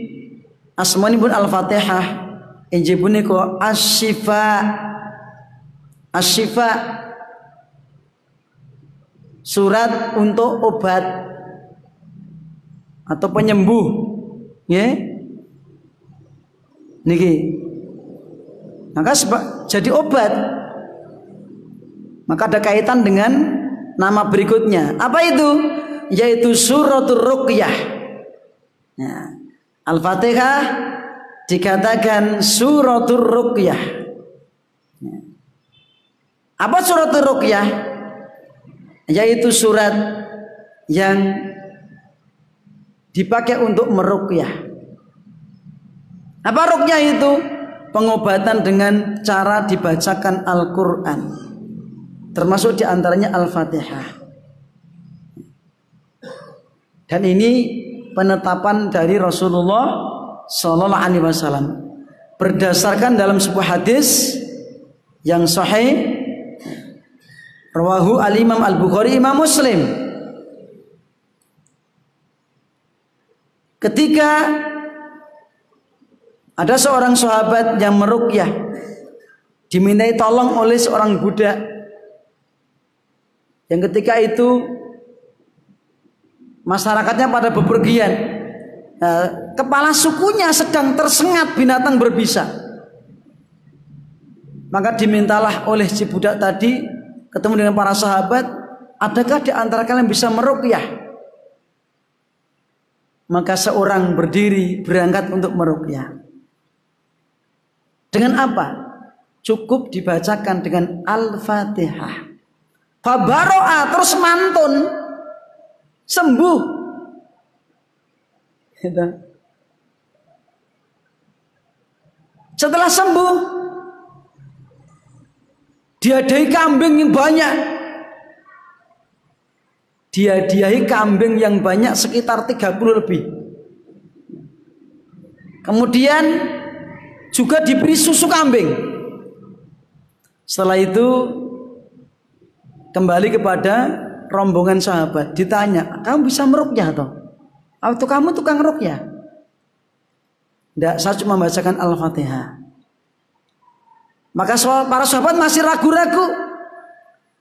asmanipun Al-Fatihah. Injih punika. As-syifa surat untuk obat atau penyembuh ya. Niki. Maka jadi obat. Maka ada kaitan dengan nama berikutnya. Apa itu? Yaitu suratul ruqyah. Nah, al-fatihah dikatakan suratul ruqyah. Apa suratul ruqyah yaitu surat yang dipakai untuk merukyah. Apa rukyah itu? Pengobatan dengan cara dibacakan Al-Quran. Termasuk di antaranya Al-Fatihah. Dan ini penetapan dari Rasulullah Sallallahu Alaihi Wasallam berdasarkan dalam sebuah hadis yang sahih Rawahu al-Imam Al-Bukhari Imam Muslim. Ketika ada seorang sahabat yang merukyah dimintai tolong oleh seorang budak. Yang ketika itu masyarakatnya pada bepergian. Nah, kepala sukunya sedang tersengat binatang berbisa. Maka dimintalah oleh si budak tadi ketemu dengan para sahabat adakah di antara kalian bisa meruqyah? Maka seorang berdiri berangkat untuk meruqyah. Dengan apa? Cukup dibacakan dengan al-fatihah. Fabaro'a terus mantun. Sembuh. Gitu. Setelah sembuh, diadai kambing yang banyak. Diadiahi kambing yang banyak sekitar 30 lebih. Kemudian juga diberi susu kambing. Setelah itu kembali kepada rombongan sahabat ditanya kamu bisa merukyah toh atau kamu tukang rukyah tidak saya cuma membacakan al-fatihah maka para sahabat masih ragu-ragu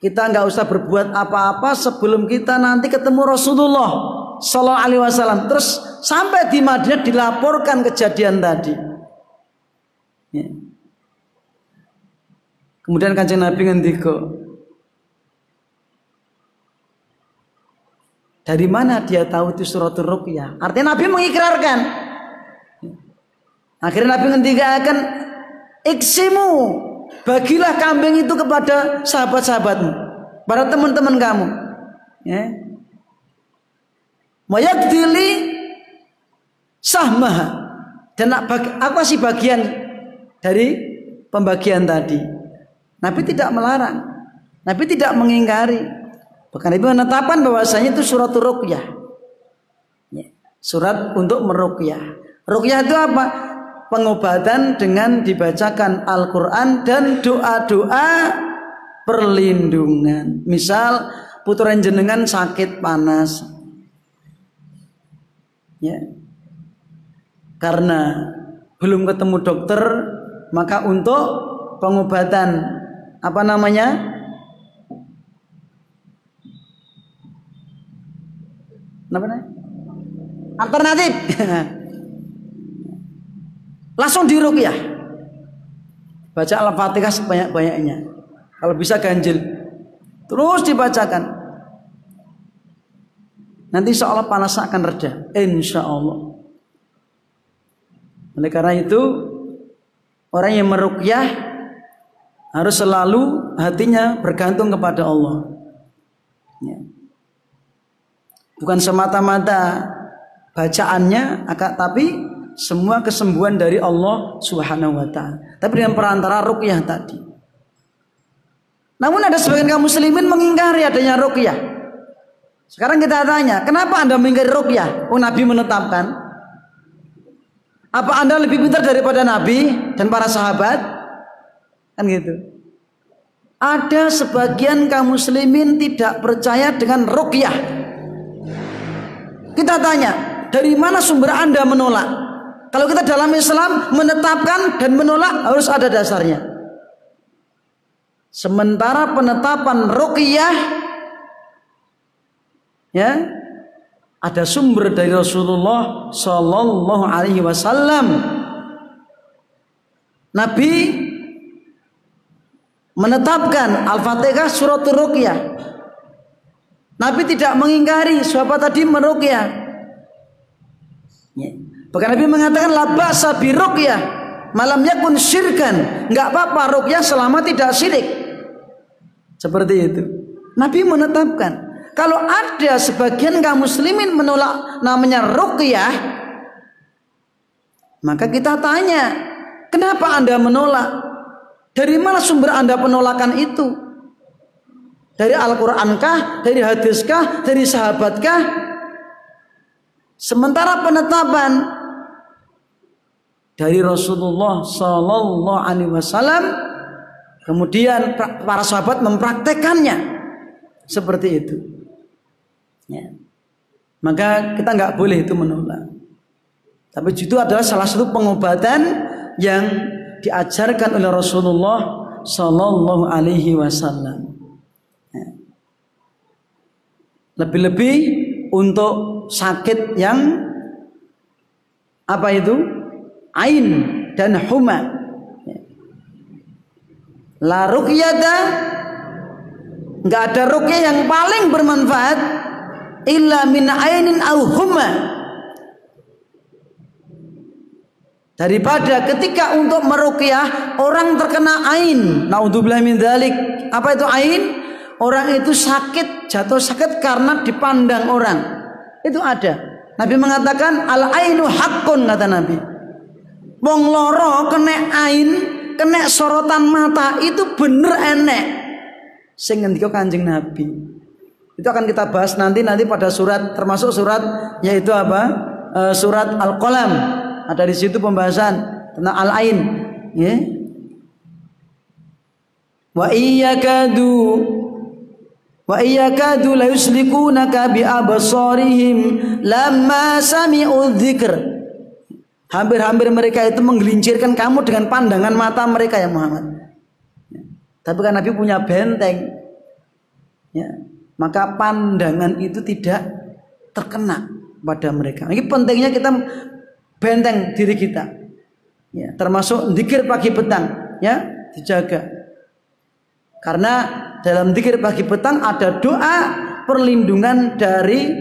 kita nggak usah berbuat apa-apa sebelum kita nanti ketemu Rasulullah Sallallahu Alaihi Wasallam. Terus sampai di Madinah dilaporkan kejadian tadi. Ya. Kemudian kanjeng Nabi ngendiko, Dari mana dia tahu itu suratul ruqyah? Artinya Nabi mengikrarkan. Akhirnya Nabi ngendikakan iksimu bagilah kambing itu kepada sahabat-sahabatmu, para teman-teman kamu. Ya. Mayakdili sahmah dan apa sih bagian dari pembagian tadi? Nabi tidak melarang, Nabi tidak mengingkari. Bahkan Ibu menetapkan bahwasanya itu surat ruqyah. Ya, surat untuk meruqyah. Ruqyah itu apa? Pengobatan dengan dibacakan Al-Quran dan doa-doa perlindungan. Misal putra jenengan sakit panas. Ya. Karena belum ketemu dokter, maka untuk pengobatan apa namanya? Apa namanya? Alternatif. Langsung diruqyah. Baca Al-Fatihah sebanyak-banyaknya. Kalau bisa ganjil. Terus dibacakan. Nanti seolah panas akan reda. Insya Allah. Oleh karena itu, orang yang meruqyah harus selalu hatinya bergantung kepada Allah. Ya. Bukan semata-mata bacaannya, tapi semua kesembuhan dari Allah Subhanahu wa taala. Tapi dengan perantara ruqyah tadi. Namun ada sebagian kaum muslimin mengingkari adanya ruqyah. Sekarang kita tanya, kenapa Anda mengingkari ruqyah? Oh Nabi menetapkan. Apa Anda lebih pintar daripada Nabi dan para sahabat? Kan gitu. Ada sebagian kaum muslimin tidak percaya dengan ruqyah. Kita tanya, dari mana sumber Anda menolak? Kalau kita dalam Islam menetapkan dan menolak harus ada dasarnya. Sementara penetapan ruqyah ya ada sumber dari Rasulullah Sallallahu Alaihi Wasallam. Nabi menetapkan Al-Fatihah surat Ruqyah Nabi tidak mengingkari siapa tadi meruqyah. Ya. Bahkan Nabi mengatakan la ba'sa bi ruqyah. Malam yakun syirkan. Enggak apa-apa ruqyah selama tidak syirik. Seperti itu. Nabi menetapkan kalau ada sebagian kaum muslimin menolak namanya ruqyah maka kita tanya, kenapa Anda menolak? Dari mana sumber Anda penolakan itu? Dari Al-Qur'ankah? Dari hadiskah? Dari sahabatkah? Sementara penetapan dari Rasulullah Sallallahu Alaihi Wasallam, kemudian para sahabat mempraktekannya seperti itu. Ya. Maka kita nggak boleh itu menolak. Tapi itu adalah salah satu pengobatan yang diajarkan oleh Rasulullah Sallallahu Alaihi Wasallam. Lebih-lebih untuk sakit yang apa itu? Ain dan huma. La ruqyata enggak ada ruqyah yang paling bermanfaat illa min ainin au huma. Daripada ketika untuk meruqyah orang terkena ain. Naudzubillah min dzalik. Apa itu ain? Orang itu sakit, jatuh sakit karena dipandang orang. Itu ada. Nabi mengatakan al ainu hakun kata Nabi. Wong loro kena ain, kena sorotan mata itu bener enek. Sing ngendika Kanjeng Nabi. Itu akan kita bahas nanti nanti pada surat termasuk surat yaitu apa? E, surat Al-Qalam. Ada di situ pembahasan tentang al-ain, ya. Wa iyyakadu wa iyyakadu la yuslikunaka bi absarihim lamma sami'u Hampir-hampir mereka itu menggelincirkan kamu dengan pandangan mata mereka ya Muhammad. Ya. Tapi kan Nabi punya benteng. Ya. Maka pandangan itu tidak terkena pada mereka. Ini pentingnya kita benteng diri kita. Ya, termasuk zikir pagi petang, ya, dijaga. Karena dalam zikir pagi petang ada doa perlindungan dari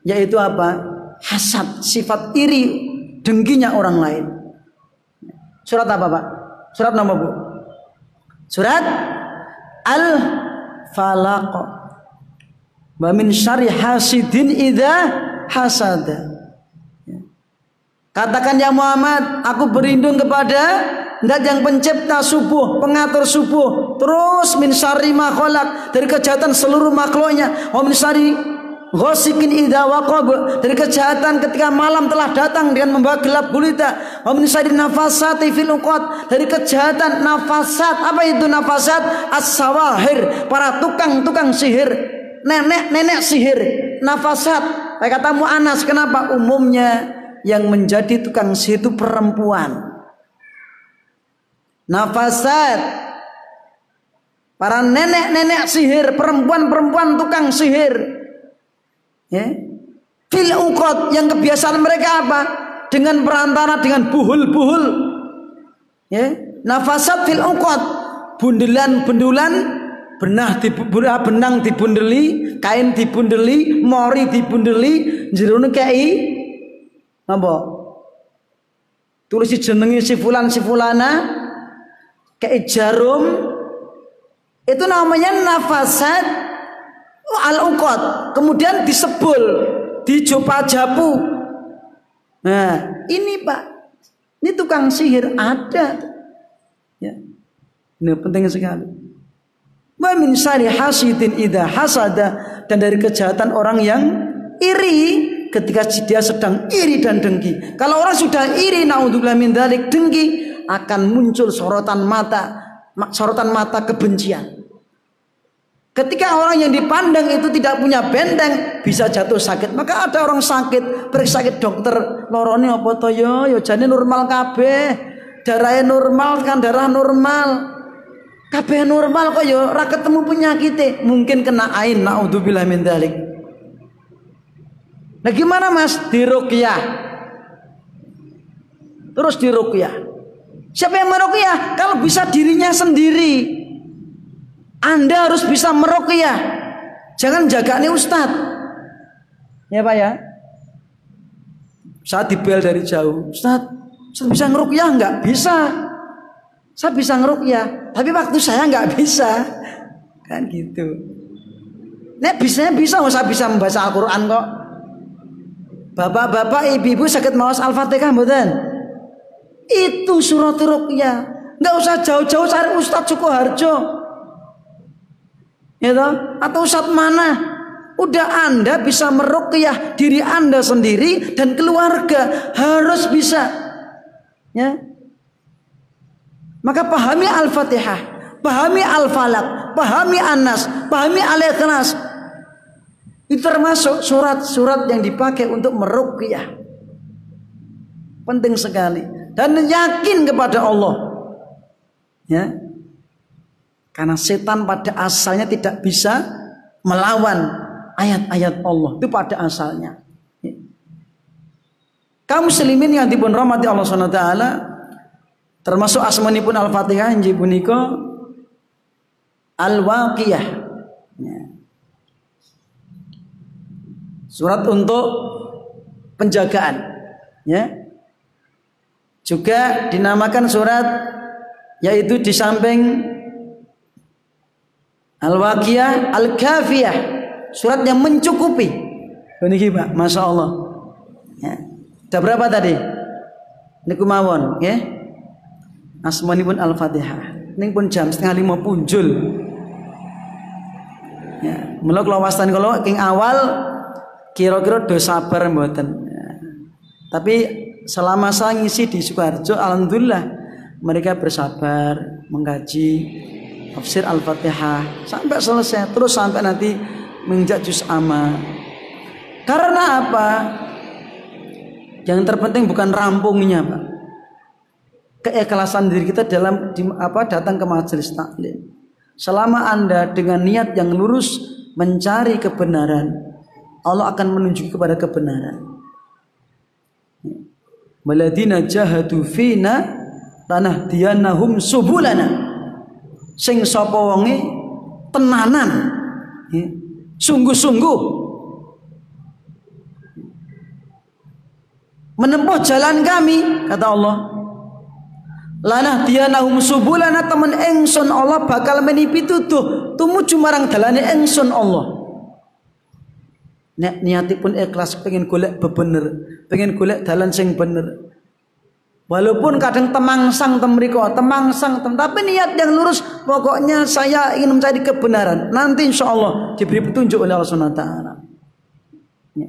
yaitu apa? Hasad, sifat iri, dengkinya orang lain. Surat apa Pak? Surat nama Bu? Surat Al-Falaq. Wa min syari hasidin idza hasada. Katakan ya Muhammad, aku berlindung kepada Enggak yang pencipta subuh, pengatur subuh, terus min syari makhluk dari kejahatan seluruh makhluknya. Wa min syari Ghasikin idza waqab dari kejahatan ketika malam telah datang dengan membawa gelap gulita. Wa min syarri nafasati fil dari kejahatan nafasat. Apa itu nafasat? As-sawahir, para tukang-tukang sihir. Nenek-nenek sihir, nafasat. Kayak kata Anas, kenapa umumnya yang menjadi tukang sihir itu perempuan? Nafasat para nenek-nenek sihir, perempuan-perempuan tukang sihir Ya. Fil ukot yang kebiasaan mereka apa? Dengan perantara dengan buhul-buhul. Ya. Nafasat fil ukot. Bundelan-bundelan benah di benang dibundeli, kain dibundeli, mori dibundeli, jerone kei napa? Tulis jenenge si fulan si fulana kei jarum itu namanya nafasat al ukot kemudian disebul dijopajapu. Nah ini pak. Ini tukang sihir ada. Ya. Ini penting sekali. Wa min sari hasidin idha hasada dan dari kejahatan orang yang iri ketika dia sedang iri dan dengki. Kalau orang sudah iri naudzubillah min dalik dengki akan muncul sorotan mata sorotan mata kebencian Ketika orang yang dipandang itu tidak punya benteng bisa jatuh sakit. Maka ada orang sakit, periksa sakit dokter, lorone apa to yo? Yo jane normal kabeh. Darahnya normal kan darah normal. Kabeh normal kok yo ora ketemu penyakit Mungkin kena ain naudzubillah min dzalik. Nah gimana Mas? Diruqyah. Terus diruqyah. Siapa yang meruqyah? Kalau bisa dirinya sendiri. Anda harus bisa meruqyah. Jangan jaga nih Ustad. Ya Pak ya. Saat dibel dari jauh, Ustad, saya bisa ngeruqyah enggak? Bisa. Saya bisa ngeruqyah, tapi waktu saya enggak bisa. Kan gitu. Nek bisanya bisa, saya bisa membaca Al-Qur'an kok. Bapak-bapak, ibu-ibu sakit mawas Al-Fatihah mboten? Itu surat ruqyah. Enggak usah jauh-jauh cari Ustadz Sukoharjo ya toh? atau saat mana? Udah anda bisa meruqyah diri anda sendiri dan keluarga harus bisa. Ya. Maka pahami al-fatihah pahami al-falak pahami anas pahami al-ikhlas. Itu termasuk surat-surat yang dipakai untuk meruqyah. Penting sekali. Dan yakin kepada Allah. Ya karena setan pada asalnya tidak bisa melawan ayat-ayat Allah itu pada asalnya. Kaum muslimin yang dipun rahmati Allah SWT termasuk asmanipun Al-Fatihah injih punika Al-Waqiyah. Ya. Surat untuk penjagaan, ya. Juga dinamakan surat yaitu di samping Al-Waqiyah, Al-Kafiyah, surat yang mencukupi. Ini Pak, Masya Allah. Ya. Sudah berapa tadi? Ini kumawon, ya. Asmani pun Al-Fatihah. Ini pun jam setengah lima punjul. Ya, mula kalau wastan kalau king awal kira-kira do sabar. Ya. Tapi selama saya ngisi di Sukarjo, alhamdulillah mereka bersabar mengkaji tafsir Al-Fatihah sampai selesai terus sampai nanti menginjak juz amma. Karena apa? Yang terpenting bukan rampungnya, Pak. Keikhlasan diri kita dalam di, apa datang ke majelis taklim. Selama Anda dengan niat yang lurus mencari kebenaran, Allah akan menunjuk kepada kebenaran. Maladina jahadu fina tanah dianahum subulana. Sing sapa wonge? Tenanan. Sungguh-sungguh. Menempuh jalan kami kata Allah. Lanah dianahum subulana temen engson Allah bakal menipi tuduh. Tumuju marang dalane engson Allah. Nek niatipun ikhlas pengen golek bebener, pengen golek dalan sing bener. Walaupun kadang temangsang temriko, temangsang tem, tapi niat yang lurus. Pokoknya saya ingin mencari kebenaran. Nanti insya Allah diberi petunjuk oleh Allah Subhanahu Taala. Ya.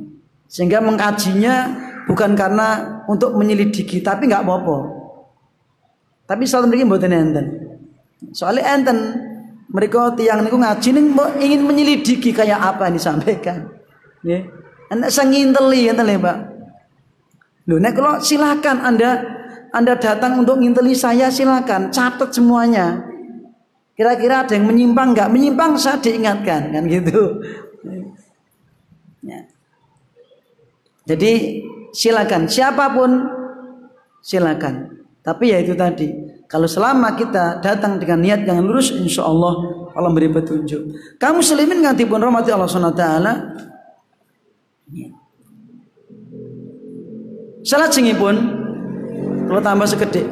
Sehingga mengkajinya bukan karena untuk menyelidiki tapi nggak apa-apa tapi soal mereka buat enten soalnya enten mereka tiang niku ngaji nih ingin menyelidiki kayak apa yang disampaikan ya anda sanginteli enten ya pak Loh, nek kalau silakan anda anda datang untuk nginteli saya silakan. Catat semuanya. Kira-kira ada yang menyimpang nggak? Menyimpang saya diingatkan kan gitu. Ya. jadi silakan. Siapa pun silakan. Tapi ya itu tadi. Kalau selama kita datang dengan niat yang lurus insya Allah Allah beri petunjuk. Kamu selimin nganti pun rahmati Allah SWT salat singi pun kalau tambah segede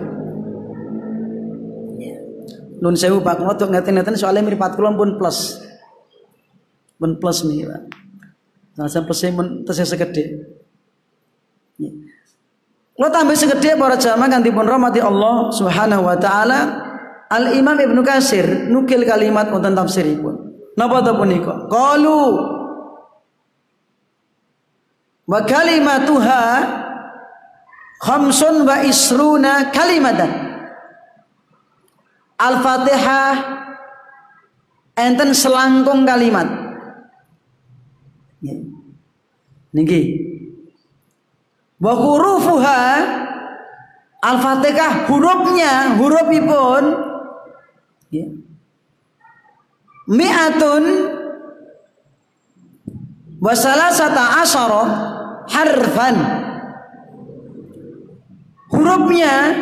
nun sewu pak ngotok ngeten-ngeten soalnya mirip kulon pun plus pun plus nih pak nah sampai pun tesnya segede Lo tambah segede para jamaah ganti pun rahmati Allah Subhanahu wa taala. Al Imam Ibnu Kasir nukil kalimat wonten tafsiripun. Napa ta punika? Qalu wa kalimatuha khamsun wa isruna kalimatan. Al-Fatihah enten selangkung kalimat. Niki Wa hurufuha Al-Fatihah hurufnya hurufipun ya. Mi'atun wasalasata asyara harfan Hurufnya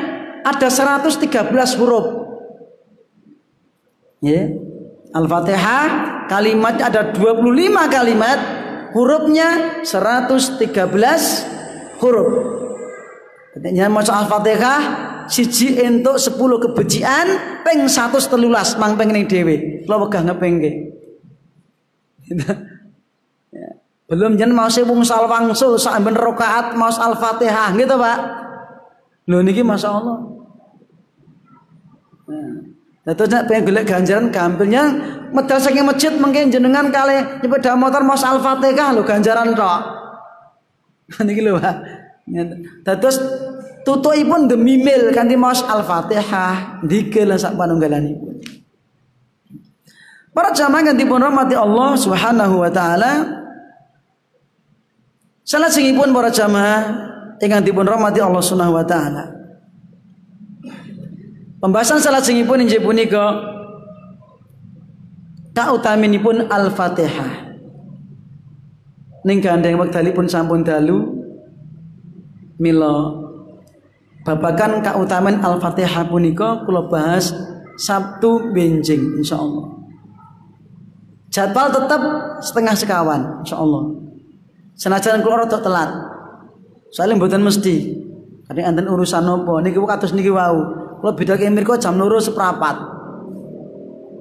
ada 113 huruf ya. Al-Fatihah kalimat ada 25 kalimat hurufnya 113 huruf. Ketika maca Al-Fatihah siji entuk 10 kebejian peng 113 mang pengen dhewe. Kula wegah ngepengke. ya. Belum jen mau wong sal wangsul sak ben rakaat maos Al-Fatihah gitu, Pak. Lho niki masyaallah. Nah, terus nek pengen golek ganjaran gampilnya medal saking masjid mungkin jenengan kali nyepeda motor maos Al-Fatihah lho ganjaran tok. niki lho Pak. Terus tutukipun demi mil kanthi maos Al-Fatihah dikela sak panunggalanipun. Para jamaah ganti pun rahmati Allah Subhanahu wa taala. Salat singipun para jamaah ingkang dipun rahmati Allah Subhanahu wa taala. Pembahasan salat singipun inggih punika kautaminipun Al-Fatihah. ning gandeng wekdalipun sampun dalu mila babakan kautaman Al-Fatihah punika kula bahas Sabtu benjing insyaallah. Jadwal tetap setengah sekawan insyaallah. Senajan kula rada telat. Soalnya mboten mesti. Kadang enten urusan nopo niki kados niki wau. Kula bedake mirko jam loro seprapat.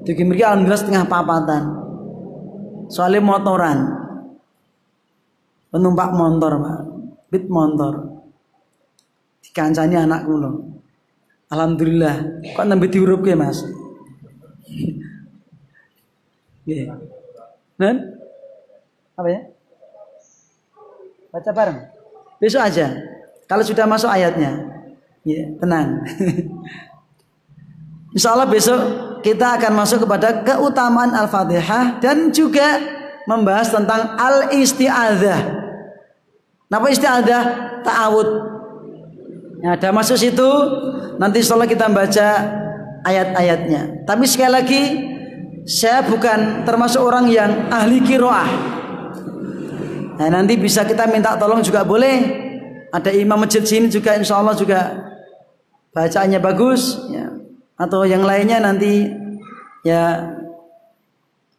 Diki mriki alhamdulillah setengah papatan. Soalnya motoran. Penumpak motor, Pak. Bit motor dikancani anak kula. Alhamdulillah, kok nembe diurupke, Mas. Nggih. Dan apa ya? Baca bareng. Besok aja. Kalau sudah masuk ayatnya. Ya, tenang. Insya Allah besok kita akan masuk kepada keutamaan Al-Fatihah dan juga membahas tentang al-isti'adzah. Napa isti'adzah? Ta'awud Ya, ada masuk situ. Nanti setelah kita baca ayat-ayatnya. Tapi sekali lagi saya bukan termasuk orang yang ahli kiroah. Nah, nanti bisa kita minta tolong juga boleh. Ada imam masjid sini juga insya Allah juga bacaannya bagus. Ya. Atau yang lainnya nanti ya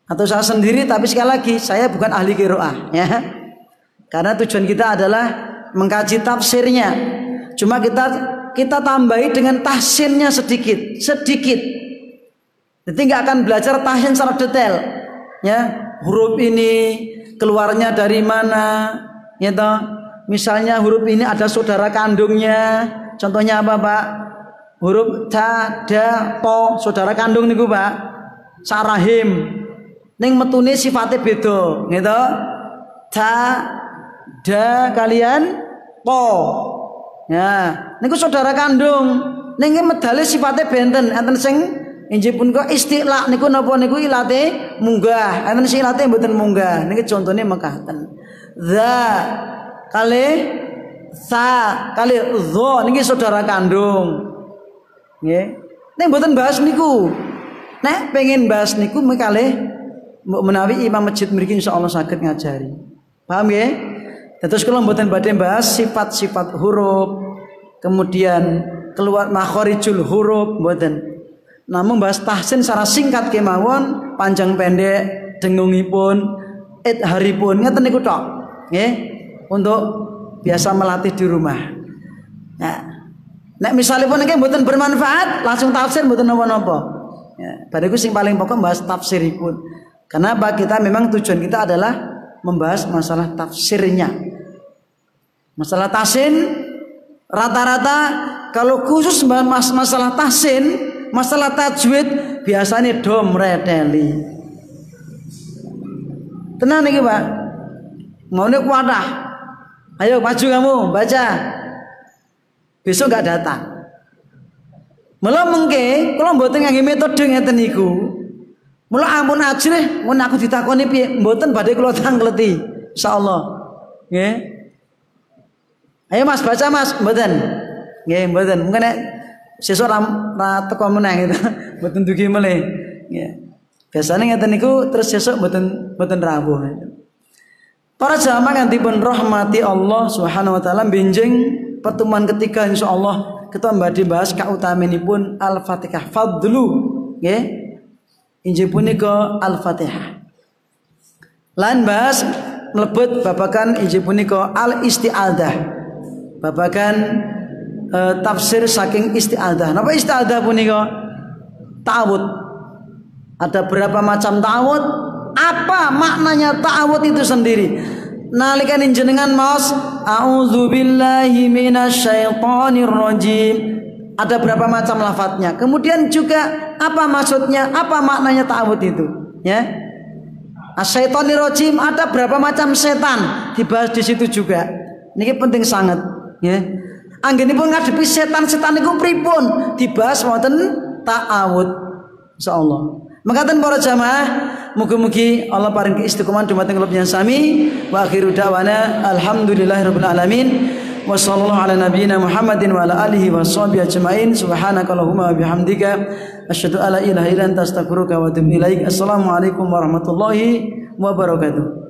atau saya sendiri tapi sekali lagi saya bukan ahli kiroah ya karena tujuan kita adalah mengkaji tafsirnya Cuma kita kita tambahi dengan tahsinnya sedikit, sedikit. Jadi nggak akan belajar tahsin secara detail. Ya, huruf ini keluarnya dari mana, ya. Misalnya huruf ini ada saudara kandungnya. Contohnya apa, Pak? Huruf ta, da, to, saudara kandung niku, Pak. Sarahim. Ning metune sifatnya beda, gitu. Ta, da kalian po Ya, niku saudara kandung. Ning medale sifate benten, enten sing injih punika istiqla niku napa niku ilate munggah, enten sing ilate mboten munggah. Niki contone mekaten. Za kali sa kali zo niki saudara kandung. Nggih. Nek mboten bahas niku. Nek pengen bahas niku mekale menawi imam masjid mriki insyaallah saged ngajari. Paham ya? Terus kalau mboten badhe bahas sifat-sifat huruf, kemudian keluar makhorijul huruf mboten. Namun bahas tahsin secara singkat kemawon, panjang pendek, dengungipun, it haripun ngeten niku tok. Untuk biasa melatih di rumah. Nah, nek misalnya pun nggih mboten bermanfaat, langsung tafsir mboten napa-napa. Ya, bariku sing paling pokok bahas tafsiripun. Kenapa kita memang tujuan kita adalah membahas masalah tafsirnya. Masalah tasin rata-rata kalau khusus mas masalah tasin, masalah tajwid biasanya dom reteli. Tenang nih Pak. Mau nih wadah. Ayo maju kamu baca. Besok nggak datang. Mula mengke kalau mboten ngangge metode ngeten niku. Mula ampun ajrih mun aku ditakoni piye mboten badhe kula tangleti. Insyaallah. Nggih. Ayo Mas baca Mas, mboten. Nggih, mboten. Mungkin sesuk ra teko meneh gitu. Mboten dugi meleh. Nggih. Biasanya ngeten niku terus sesuk mboten mboten rawuh. Para jamaah dipun rahmati Allah Subhanahu wa taala benjing pertemuan ketiga insyaallah kita badhe bahas kautamanipun Al-Fatihah fadlu nggih. Injih punika Al-Fatihah. Lan bahas mlebet babakan injih punika al-isti'adah babakan uh, tafsir saking istiadah. Napa istiadah punika? Ta'awud. Ada berapa macam ta'awud? Apa maknanya ta'awud itu sendiri? Nalikan jenengan maos auzubillahi minasyaitonir rajim. Ada berapa macam lafadznya? Kemudian juga apa maksudnya? Apa maknanya ta'awud itu? Ya. Asyaitonir rajim ada berapa macam setan? Dibahas di situ juga. Ini penting sangat ya anggenipun ngadepi setan-setan niku pripun? Dibahas wonten ta'awud. Insyaallah. Mengatakan para jamaah mugi-mugi Allah paring keistiqomahan dumateng kula sami. Wa akhiru da'wana alhamdulillahirabbil alamin. Wa ala nabiyyina Muhammadin wa ala alihi wa sahbihi ajmain. Subhanakallahumma wa bihamdika asyhadu alla ilaha illa anta astaghfiruka wa atubu ilaik. Warahmatullahi wabarakatuh